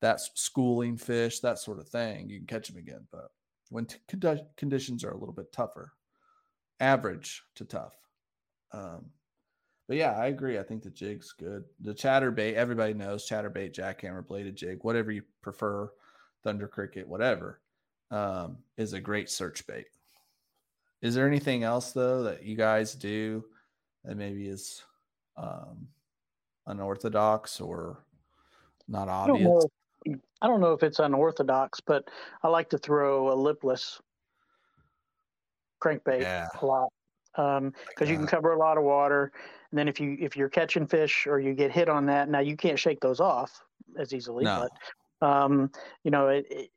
that's schooling fish, that sort of thing. You can catch them again, but when t- conditions are a little bit tougher, average to tough. Um, but yeah, I agree. I think the jig's good. The chatterbait, everybody knows chatterbait, jackhammer, bladed jig, whatever you prefer, thunder cricket, whatever, um, is a great search bait. Is there anything else though that you guys do that maybe is um, unorthodox or not obvious? I don't know if it's unorthodox, but I like to throw a lipless crankbait Yeah, a lot because you can cover a lot of water. And then if you if you're catching fish or you get hit on that, now you can't shake those off as easily. No. But um, you know, it, it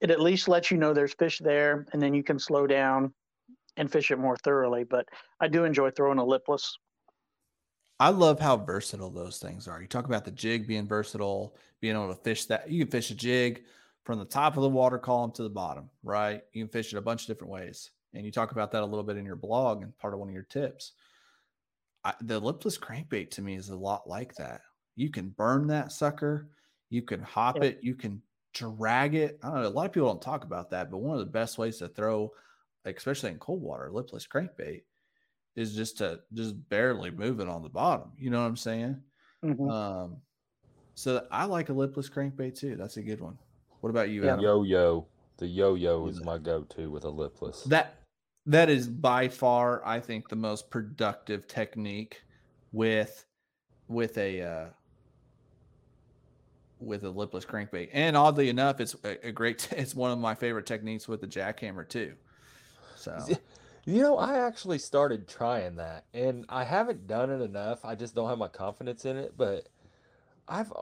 it at least lets you know there's fish there, and then you can slow down and fish it more thoroughly. But I do enjoy throwing a lipless. I love how versatile those things are. You talk about the jig being versatile, being able to fish that. You can fish a jig from the top of the water column to the bottom, right? You can fish it a bunch of different ways. And you talk about that a little bit in your blog and part of one of your tips. I, the lipless crankbait to me is a lot like that. You can burn that sucker, you can hop Yep. it, you can drag it. I don't know. A lot of people don't talk about that, but one of the best ways to throw, especially in cold water, lipless crankbait is just to just barely move it on the bottom. You know what I'm saying? Mhm. Um, so I like a lipless crankbait too. That's a good one. What about you. Adam? Yo yo. The yo yo Is is my go to with a lipless. That that is by far, I think, the most productive technique with with a uh, with a lipless crankbait. And oddly enough, it's a, a great. It's one of my favorite techniques with the jackhammer too. So You know, I actually started trying that, and I haven't done it enough. I just don't have my confidence in it. But I've,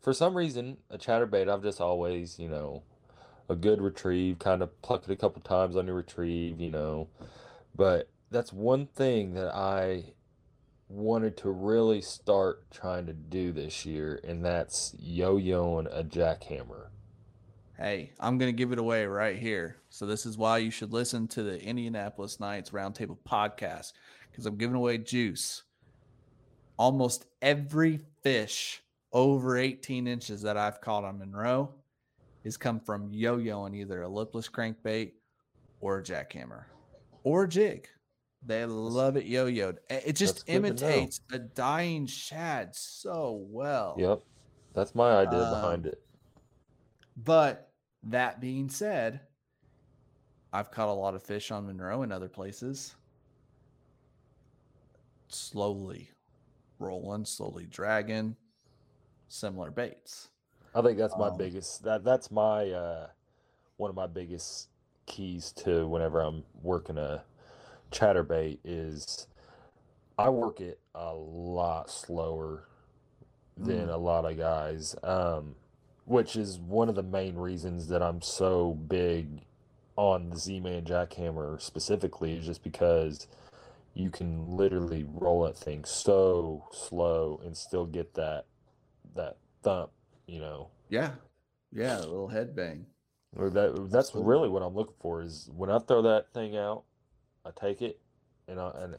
for some reason, a chatterbait, I've just always, you know, a good retrieve, kind of pluck it a couple times on your retrieve, you know. But that's one thing that I wanted to really start trying to do this year, and that's yo-yoing a jackhammer. Hey, I'm going to give it away right here. So this is why you should listen to the Indianapolis Knights Roundtable podcast because I'm giving away juice. Almost every fish over 18 inches that I've caught on Monroe has come from yo-yoing either a lipless crankbait or a jackhammer or a jig. They love it yo-yoed. It it just That's good to know. imitates a dying shad so well. Yep, that's my idea Um, behind it. But that being said, I've caught a lot of fish on Monroe and other places. Slowly rolling, slowly dragging, similar baits. I think that's my Um, biggest that that's my uh one of my biggest keys to whenever I'm working a chatterbait is I work it a lot slower than Mm. a lot of guys. Um which is one of the main reasons that I'm so big on the Z-Man jackhammer specifically is just because you can literally roll that thing so slow and still get that that thump, you know. Yeah. Yeah, a little head bang. That that's really what I'm looking for is when I throw that thing out, I take it and I and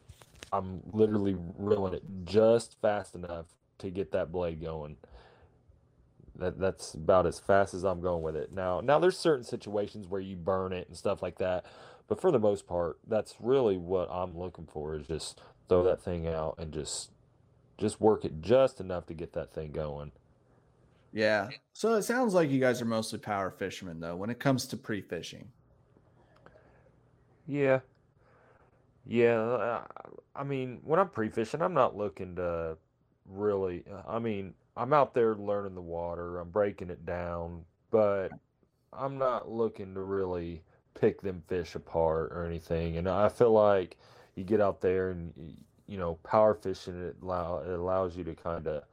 I'm literally reeling it just fast enough to get that blade going. That that's about as fast as I'm going with it. Now now there's certain situations where you burn it and stuff like that, but for the most part, that's really what I'm looking for is just throw that thing out and just just work it just enough to get that thing going. Yeah. So it sounds like you guys are mostly power fishermen though when it comes to pre-fishing. Yeah. Yeah, uh, I mean, when I'm pre-fishing, I'm not looking to really, I mean, I'm out there learning the water, I'm breaking it down, but I'm not looking to really pick them fish apart or anything. And I feel like you get out there and you know, power fishing it, allow, it allows you to kind of,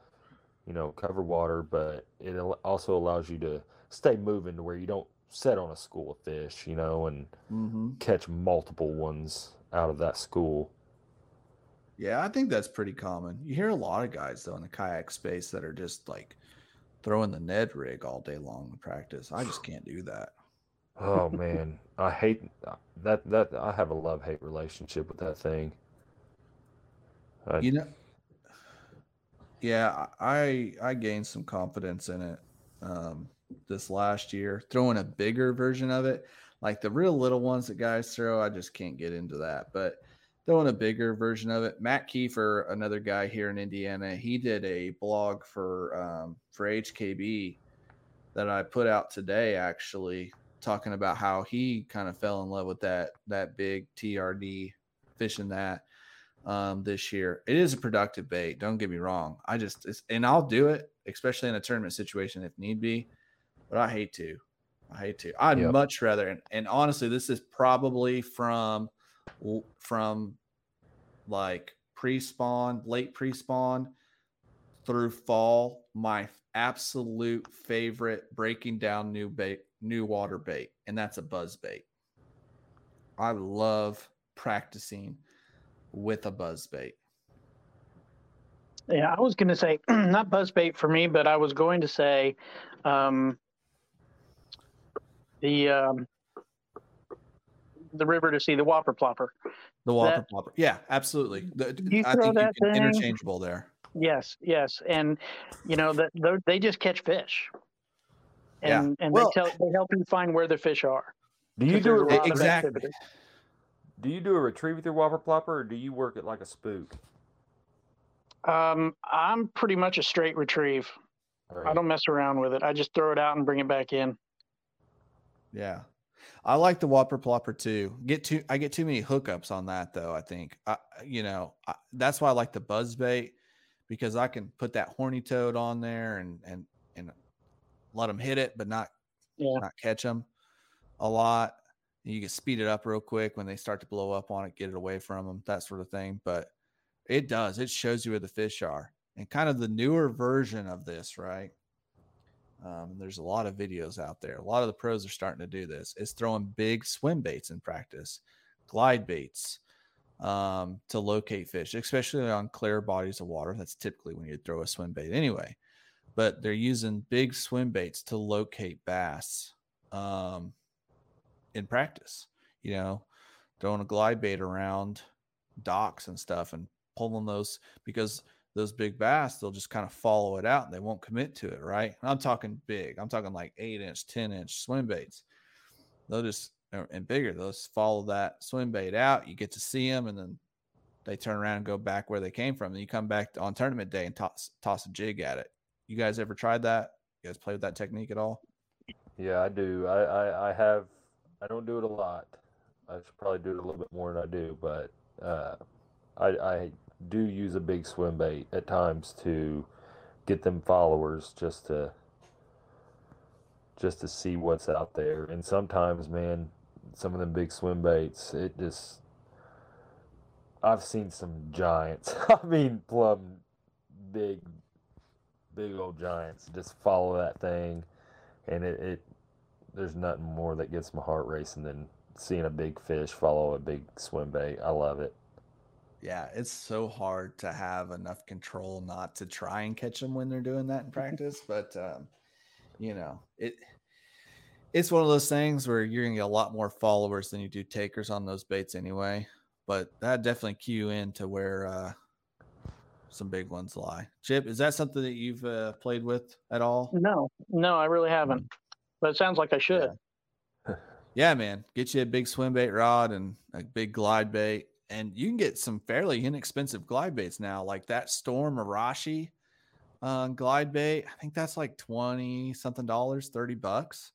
you know, cover water, but it also allows you to stay moving to where you don't set on a school of fish, you know, and Mm-hmm. catch multiple ones out of that school. Yeah, I think that's pretty common. You hear a lot of guys though in the kayak space that are just like throwing the Ned rig all day long in practice. I just can't do that. Oh man, I hate uh, that. That I have a love hate relationship with that thing. You know, yeah, I I gained some confidence in it um, this last year, throwing a bigger version of it, like the real little ones that guys throw. I just can't get into that, but throwing a bigger version of it. Matt Kiefer, another guy here in Indiana, he did a blog for um, for HKB that I put out today, actually talking about how he kind of fell in love with that that big TRD fishing that um, this year. It is a productive bait. Don't get me wrong. I just it's, and I'll do it, especially in a tournament situation if need be. But I hate to. I hate to. I'd Yep. much rather. And, and honestly, this is probably from from like pre-spawn, late pre-spawn through fall. My absolute favorite breaking down new bait, new water bait, and that's a buzz bait. I love practicing with a buzz bait. Yeah, I was going to say not buzzbait for me, but I was going to say um, the um, the River2Sea the whopper plopper. The Whopper That- Plopper. Yeah, absolutely. The- You I throw think you that can thing- interchangeable there. Yes, yes, and you know that they just catch fish, Yeah. and and Well- they tell they help you find where the fish are. do you 'cause do there's a a, lot of Exactly. activity. Do you do a retrieve with your whopper plopper, or do you work it like a spook? Um, I'm pretty much a straight retrieve. Or- I don't mess around with it. I just throw it out and bring it back in. Yeah. I like the Whopper Plopper too. Get too I get too many hookups on that though, I think. I you know, I, that's why I like the buzz bait because I can put that horny toad on there and and and let them hit it but not Yeah. not catch them a lot. You can speed it up real quick when they start to blow up on it, get it away from them, that sort of thing. But it does. It shows you where the fish are, and kind of the newer version of this, right? Um, there's a lot of videos out there. A lot of the pros are starting to do this. Is throwing big swim baits in practice, glide baits um, to locate fish, especially on clear bodies of water. That's typically when you throw a swim bait anyway. But they're using big swim baits to locate bass um, in practice. You know, throwing a glide bait around docks and stuff and pulling those because those big bass, they'll just kind of follow it out and they won't commit to it, right? And I'm talking big. I'm talking like eight inch, 10 inch swim baits. They'll just, uh, and bigger, they'll just follow that swim bait out. You get to see them and then they turn around and go back where they came from. And you come back on tournament day and toss, toss a jig at it. You guys ever tried that? You guys play with that technique at all? Yeah, I do. I, I, I have. I don't do it a lot. I should probably do it a little bit more than I do, but uh, I, I do use a big swim bait at times to get them followers, just to just to see what's out there. And sometimes, man, some of them big swim baits, it just. I've seen some giants. I mean, plumb big, big old giants. Just follow that thing, and it, it there's nothing more that gets my heart racing than seeing a big fish follow a big swim bait. I love it. Yeah, it's so hard to have enough control not to try and catch them when they're doing that in practice. But um, you know, it it's one of those things where you're gonna get a lot more followers than you do takers on those baits anyway. But that definitely cue you in to where uh, some big ones lie. Chip, is that something that you've uh, played with at all? No, no, I really haven't. But it sounds like I should. Yeah, man. Get you a big swim bait rod and a big glide bait. And you can get some fairly inexpensive glide baits now, like that Storm Arashi uh, glide bait. I think that's like 20 something dollars, 30 bucks.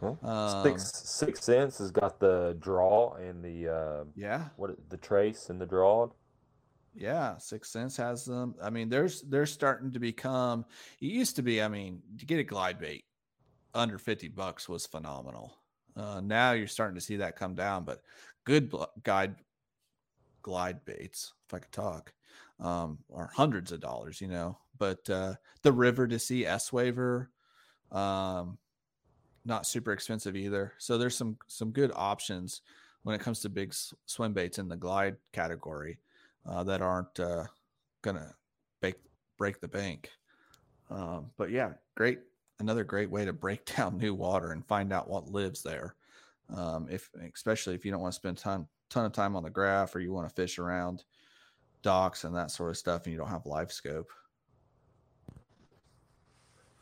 Well, Um, Six Six Sense has got the draw and the uh, yeah, what the trace and the draw. yeah. Six Sense has them. I mean, there's they're starting to become. It used to be. I mean, to get a glide bait under 50 bucks was phenomenal. Uh, now you're starting to see that come down, but good bl- guide glide baits, if I could talk, um, or hundreds of dollars, you know. But uh, the River2Sea S Waver, um, not super expensive either. So there's some some good options when it comes to big swim baits in the glide category uh, that aren't uh, gonna break break the bank. Um, but yeah, great another great way to break down new water and find out what lives there. Um, if especially if you don't want to spend ton ton of time on the graph or you want to fish around docks and that sort of stuff and you don't have live scope.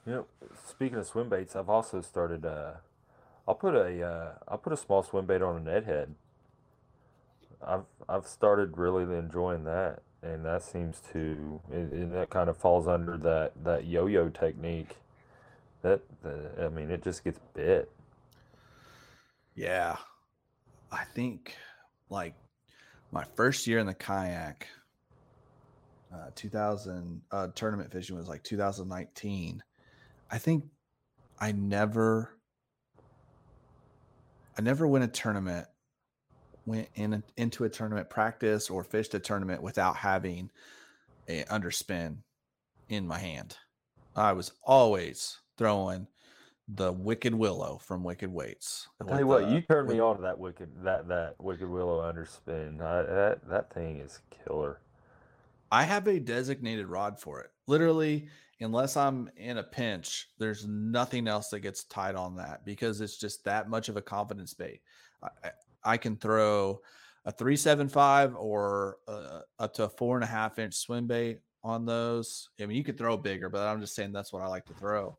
You know, speaking of swim baits, I've also started. Uh, I'll put a uh, I'll put a small swim bait on a Ned head. I've I've started really enjoying that, and that seems to and that kind of falls under that that yo-yo technique. That I mean, it just gets bit. Yeah, I think like my first year in the kayak, uh, 2000 uh, tournament fishing was like 2019. I think I never, I never went a tournament, went in into a tournament practice or fished a tournament without having a underspin in my hand. I was always throwing the Wicked Willow from Wicked Weights. I tell you what, you turned me on to that Wicked that that Wicked Willow underspin. I, that that thing is killer. I have a designated rod for it. Literally, unless I'm in a pinch, there's nothing else that gets tied on that because it's just that much of a confidence bait. I, I can throw a 375 or uh, up to a four and a half inch swim bait on those. I mean, you could throw bigger, but I'm just saying that's what I like to throw.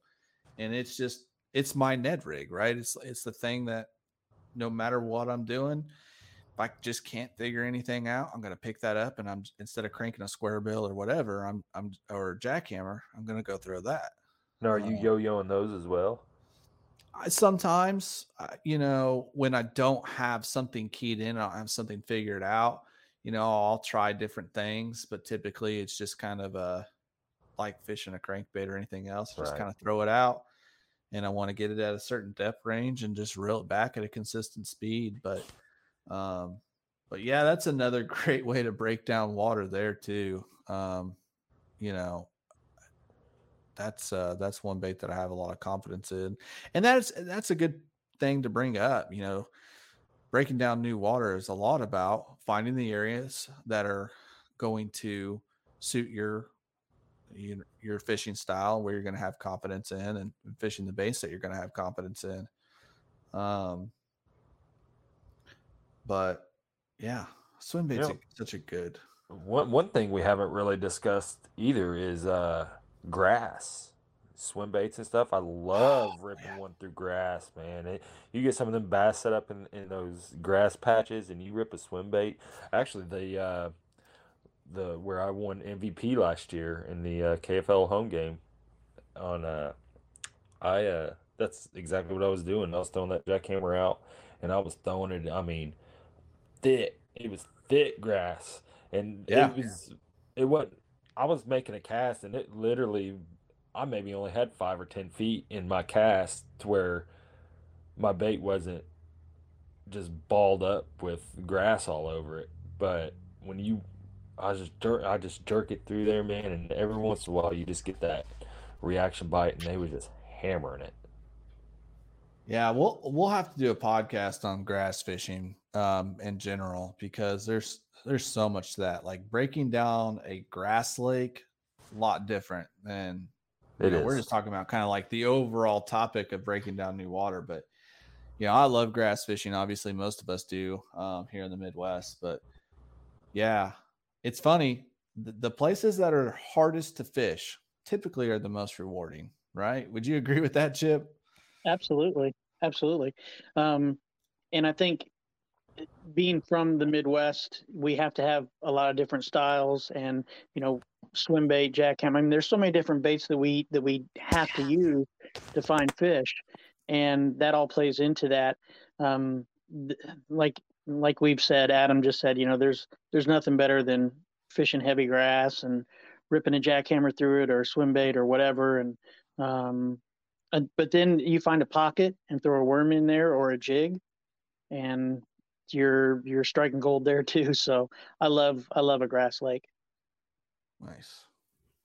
And it's just, it's my Ned rig, right? It's, it's the thing that no matter what I'm doing, if I just can't figure anything out, I'm gonna pick that up and I'm instead of cranking a square bill or whatever, I'm I'm or jackhammer, I'm gonna go throw that. Now, are you uh, yo-yoing those as well? I, sometimes, you know, when I don't have something keyed in, I don't have something figured out. You know, I'll try different things, but typically it's just kind of a like fishing a crankbait or anything else. Just kind of throw it out, and I want to get it at a certain depth range and just reel it back at a consistent speed. But um, but yeah, that's another great way to break down water there too. Um, you know, that's uh, that's one bait that I have a lot of confidence in, and that's that's a good thing to bring up. You know, breaking down new water is a lot about finding the areas that are going to suit your your fishing style, where you're going to have confidence in, and fishing the base that you're going to have confidence in. Um, but yeah, swim baits know, such a good. One one thing we haven't really discussed either is uh grass swim baits and stuff. I love oh, ripping man. one through grass, man. It, you get some of them bass set up in, in those grass patches, and you rip a swim bait. Actually, the uh, the where I won MVP last year in the uh, KFL home game on uh, I uh, that's exactly what I was doing. I was throwing that jackhammer out, and I was throwing it. I mean, thick. It was thick grass, and yeah. it was it was. I was making a cast, and it literally, I maybe only had five or ten feet in my cast to where my bait wasn't just balled up with grass all over it. But when you, I just jerk, I just jerk it through there, man, and every once in a while you just get that reaction bite, and they were just hammering it. Yeah, we'll we'll have to do a podcast on grass fishing um, in general because there's there's so much to that. Like breaking down a grass lake, a lot different than it know, we're just talking about kind of like the overall topic of breaking down new water. But you know, I love grass fishing. Obviously, most of us do um, here in the Midwest. But yeah, it's funny. The, the places that are hardest to fish typically are the most rewarding, right? Would you agree with that, Chip? Absolutely, absolutely. Um, and I think being from the Midwest, we have to have a lot of different styles, and you know, swim bait, jackhammer. I mean, there's so many different baits that we that we have to use to find fish, and that all plays into that. Um, like like we've said, Adam just said, you know, there's there's nothing better than fishing heavy grass and ripping a jackhammer through it or swim bait or whatever, and um, but then you find a pocket and throw a worm in there or a jig, and you're you're striking gold there too. So I love I love a grass lake. Nice.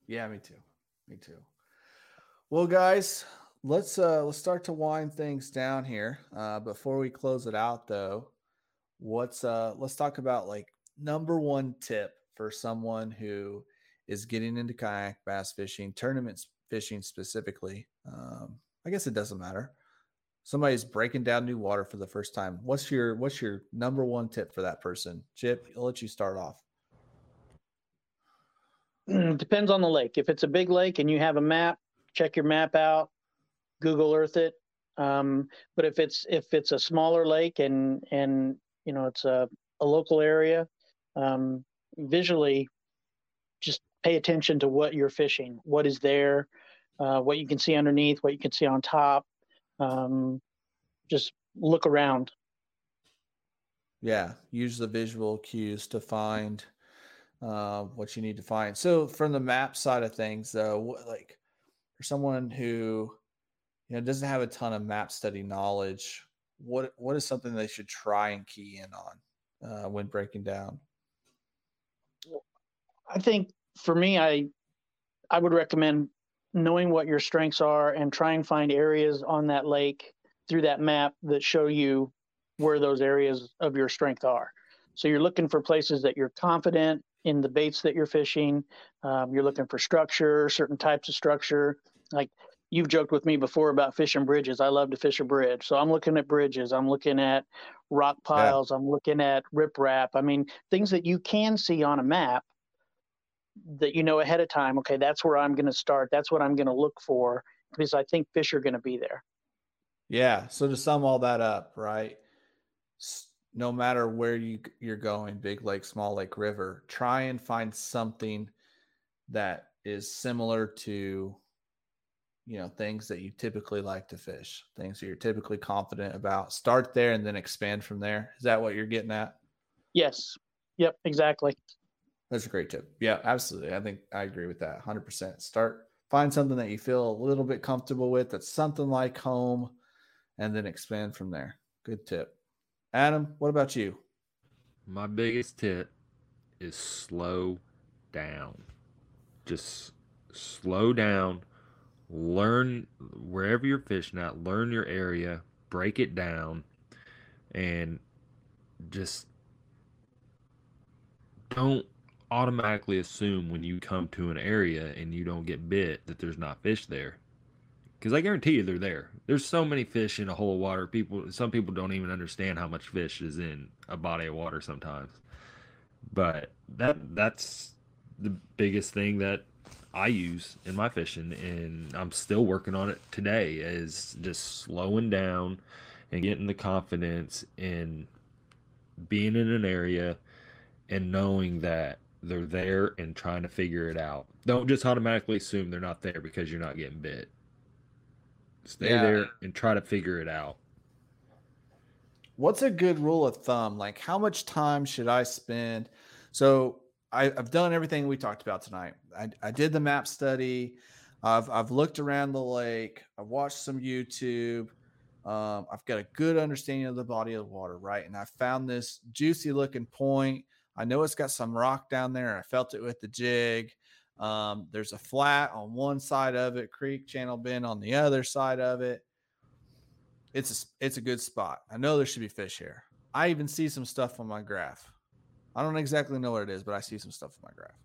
Yeah, me too. Me too. Well, guys, let's uh let's start to wind things down here. Uh before we close it out though, what's uh let's talk about like number one tip for someone who is getting into kayak bass fishing, tournaments fishing specifically. Um, I guess it doesn't matter. Somebody's breaking down new water for the first time. What's your what's your number one tip for that person? Chip, I'll let you start off. Depends on the lake. If it's a big lake and you have a map, check your map out, Google Earth it. Um, but if it's if it's a smaller lake and and you know it's a, a local area, um, visually, just pay attention to what you're fishing, what is there, uh, what you can see underneath, what you can see on top. Um, just look around. Yeah, use the visual cues to find uh, what you need to find. So, from the map side of things, though, like for someone who you know doesn't have a ton of map study knowledge, what what is something they should try and key in on uh, when breaking down? I think for me, I I would recommend knowing what your strengths are and try and find areas on that lake through that map that show you where those areas of your strength are. So you're looking for places that you're confident in the baits that you're fishing. Um, you're looking for structure, certain types of structure. Like you've joked with me before about fishing bridges. I love to fish a bridge. So I'm looking at bridges. I'm looking at rock piles. Yeah. I'm looking at riprap. I mean, things that you can see on a map that you know ahead of time okay that's where i'm going to start that's what i'm going to look for because i think fish are going to be there yeah so to sum all that up right no matter where you you're going big lake small lake river try and find something that is similar to you know things that you typically like to fish things that you're typically confident about start there and then expand from there is that what you're getting at yes yep exactly that's a great tip. Yeah, absolutely. I think I agree with that 100%. Start find something that you feel a little bit comfortable with that's something like home and then expand from there. Good tip. Adam, what about you? My biggest tip is slow down. Just slow down. Learn wherever you're fishing at, learn your area, break it down, and just don't automatically assume when you come to an area and you don't get bit that there's not fish there. Because I guarantee you they're there. There's so many fish in a hole of water. People, some people don't even understand how much fish is in a body of water sometimes. But that that's the biggest thing that I use in my fishing, and I'm still working on it today. Is just slowing down and getting the confidence in being in an area and knowing that they're there and trying to figure it out. Don't just automatically assume they're not there because you're not getting bit. Stay yeah. there and try to figure it out. What's a good rule of thumb? Like, how much time should I spend? So, I, have done everything we talked about tonight. I, I did the map study. I've, I've looked around the lake. I've watched some YouTube. Um, I've got a good understanding of the body of the water, right? And I found this juicy looking point I know it's got some rock down there. I felt it with the jig. Um, there's a flat on one side of it, creek channel bend on the other side of it. It's a, it's a good spot. I know there should be fish here. I even see some stuff on my graph. I don't exactly know what it is, but I see some stuff in my graph.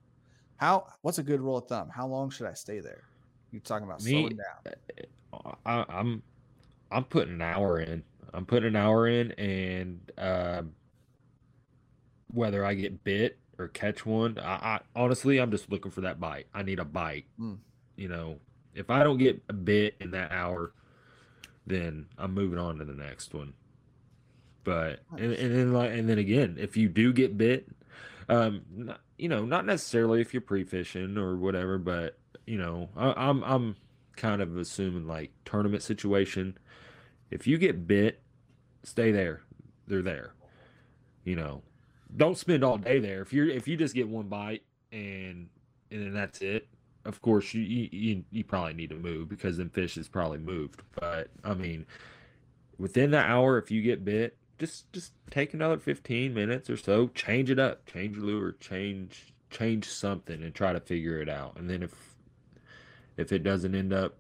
How? What's a good rule of thumb? How long should I stay there? You're talking about Me, slowing down. Uh, I, I'm I'm putting an hour in. I'm putting an hour in, and uh, whether I get bit or catch one. I, I, honestly, I'm just looking for that bite. I need a bite. Mm. You know, if I don't get a bit in that hour, then I'm moving on to the next one. But and, and then like and then again, if you do get bit, um, not, you know, not necessarily if you're pre-fishing or whatever, but you know, I, I'm I'm kind of assuming like tournament situation. If you get bit, stay there. They're there. You know, don't spend all day there. If you're if you just get one bite and and then that's it, of course you you you probably need to move because then fish is probably moved. But I mean, within the hour, if you get bit, just just take another fifteen minutes or so, change it up, change your lure, change change something and try to figure it out. And then if if it doesn't end up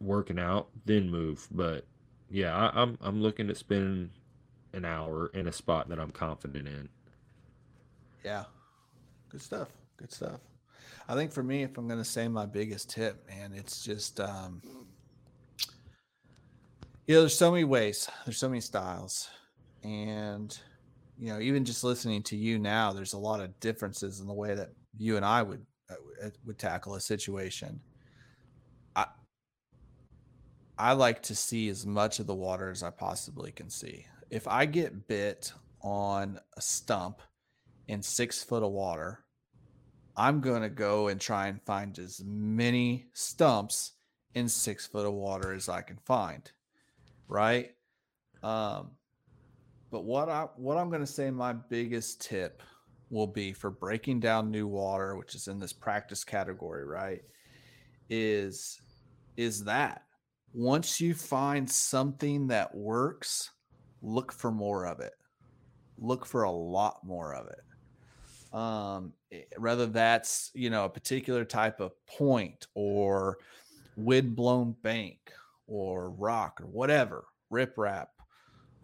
working out, then move. But yeah, I, I'm I'm looking to spend an hour in a spot that I'm confident in. Yeah. Good stuff. Good stuff. I think for me, if I'm going to say my biggest tip, man, it's just, um, you know, there's so many ways, there's so many styles. And, you know, even just listening to you now, there's a lot of differences in the way that you and I would, uh, would tackle a situation. I, I like to see as much of the water as I possibly can see. If I get bit on a stump in six foot of water, I'm going to go and try and find as many stumps in six foot of water as I can find. Right. Um, but what I what I'm going to say my biggest tip will be for breaking down new water, which is in this practice category, right? Is is that once you find something that works, look for more of it. Look for a lot more of it um, eh, whether that's you know a particular type of point or wind blown bank or rock or whatever riprap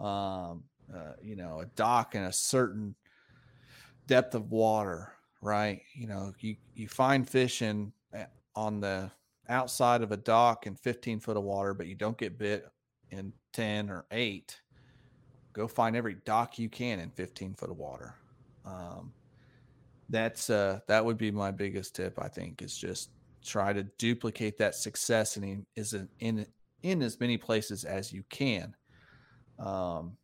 um, uh, you know a dock in a certain depth of water right? You know you you find fish in eh, on the outside of a dock in 15 foot of water but you don't get bit in 10 or 8 go find every dock you can in 15 foot of water. Um, that's uh that would be my biggest tip i think is just try to duplicate that success in is in in as many places as you can. Um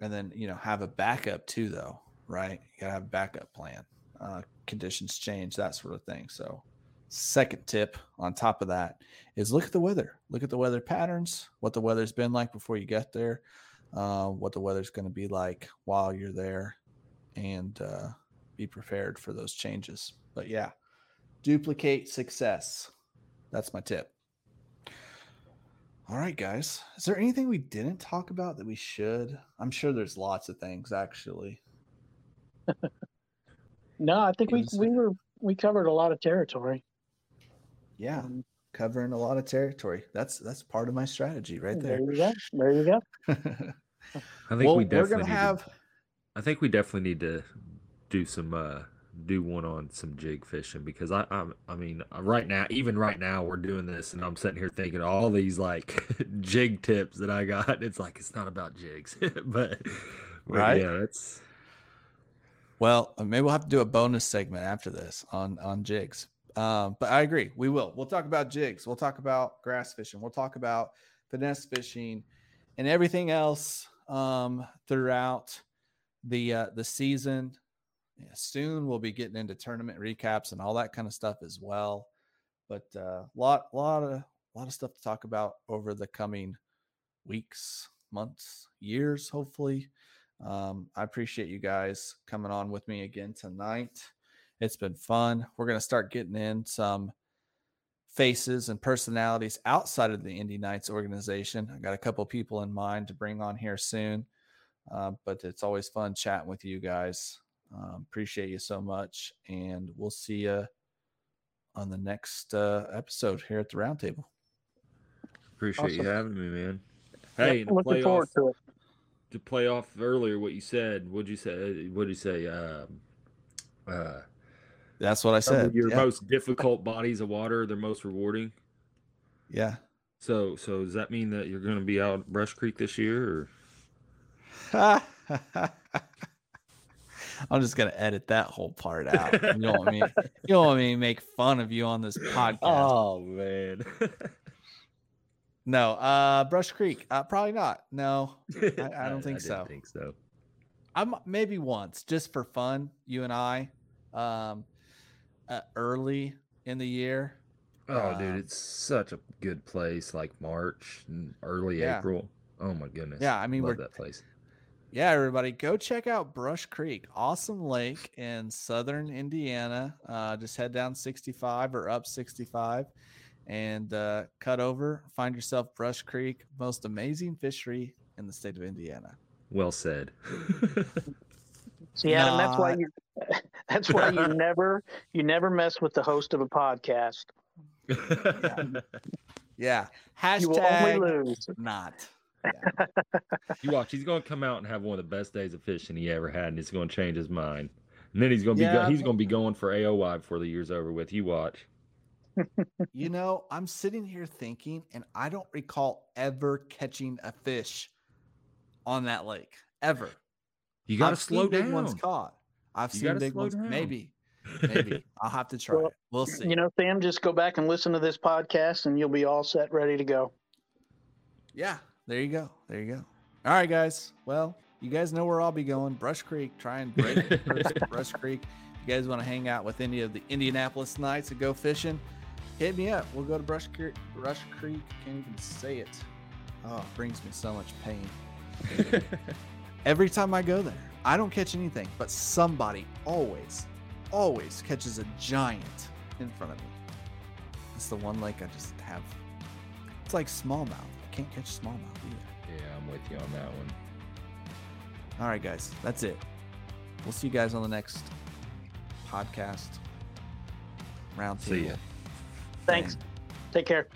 and then you know have a backup too though right you gotta have a backup plan uh conditions change that sort of thing so second tip on top of that is look at the weather look at the weather patterns what the weather's been like before you get there uh, what the weather's going to be like while you're there and uh be prepared for those changes. But yeah, duplicate success. That's my tip. All right, guys. Is there anything we didn't talk about that we should? I'm sure there's lots of things actually. no, I think we we were we covered a lot of territory. Yeah, um, covering a lot of territory. That's that's part of my strategy right there. There you go. There you go. I think well, we definitely have. To, I think we definitely need to do some uh do one on some jig fishing because I I, I mean right now even right now we're doing this and I'm sitting here thinking all these like jig tips that I got it's like it's not about jigs. But, but right? yeah that's well uh, maybe we'll have to do a bonus segment after this on on jigs. Um, but I agree we will. We'll talk about jigs. We'll talk about grass fishing. We'll talk about finesse fishing and everything else um, throughout the uh, the season yeah, soon we'll be getting into tournament recaps and all that kind of stuff as well. But a uh, lot, lot of, lot of stuff to talk about over the coming weeks, months, years, hopefully. Um, I appreciate you guys coming on with me again tonight. It's been fun. We're going to start getting in some faces and personalities outside of the Indy Knights organization. I got a couple people in mind to bring on here soon, uh, but it's always fun chatting with you guys. Um, appreciate you so much, and we'll see you on the next uh, episode here at the roundtable. Appreciate awesome. you having me, man. Hey, yeah, looking forward to it. To play off earlier, what you said. What'd you say? What'd you say? Um, uh, That's what I said. Your yeah. most difficult bodies of water, they're most rewarding. Yeah. So, so does that mean that you're going to be out Brush Creek this year, or? I'm just gonna edit that whole part out. You don't want me. You don't want me make fun of you on this podcast. Oh man. no, uh, Brush Creek. Uh, probably not. No, I, I don't think I so. Think so. I'm maybe once, just for fun. You and I, um, uh, early in the year. Oh, dude, um, it's such a good place. Like March and early yeah. April. Oh my goodness. Yeah, I mean, Love we're that place yeah, everybody, go check out Brush Creek, awesome lake in southern Indiana. Uh, just head down 65 or up 65 and uh, cut over. Find yourself Brush Creek, most amazing fishery in the state of Indiana. Well said. See, Adam, that's why you That's why you never you never mess with the host of a podcast. Yeah. You will only Hashtag lose. Not. you watch, he's going to come out and have one of the best days of fishing he ever had, and it's going to change his mind. And then he's going to be Yeah. go- he's going to be going for AOY before the year's over with. You watch. You know, I'm sitting here thinking, and I don't recall ever catching a fish on that lake ever. You got to slow seen big down. ones caught. I've You seen gotta big slow ones. down. Maybe, maybe I'll have to try Well, it. We'll see. You know, Sam, just go back and listen to this podcast, and you'll be all set, ready to go. Yeah, there you go. There you go. All right, guys. Well, you guys know where I'll be going. Brush Creek. Try and break the curse at Brush Creek. If you guys want to hang out with any of the Indianapolis Knights and go fishing, hit me up. We'll go to Brush Creek. Brush Creek. Can't even say it. Oh, it brings me so much pain. Every time I go there, I don't catch anything, but somebody always, always catches a giant in front of me. It's the one lake I just have. It's like smallmouth. I can't catch smallmouth either. yeah, I'm with you on that one. All right, guys, that's it. We'll see you guys on the next podcast. Round See ya. Thanks. thing. Take care.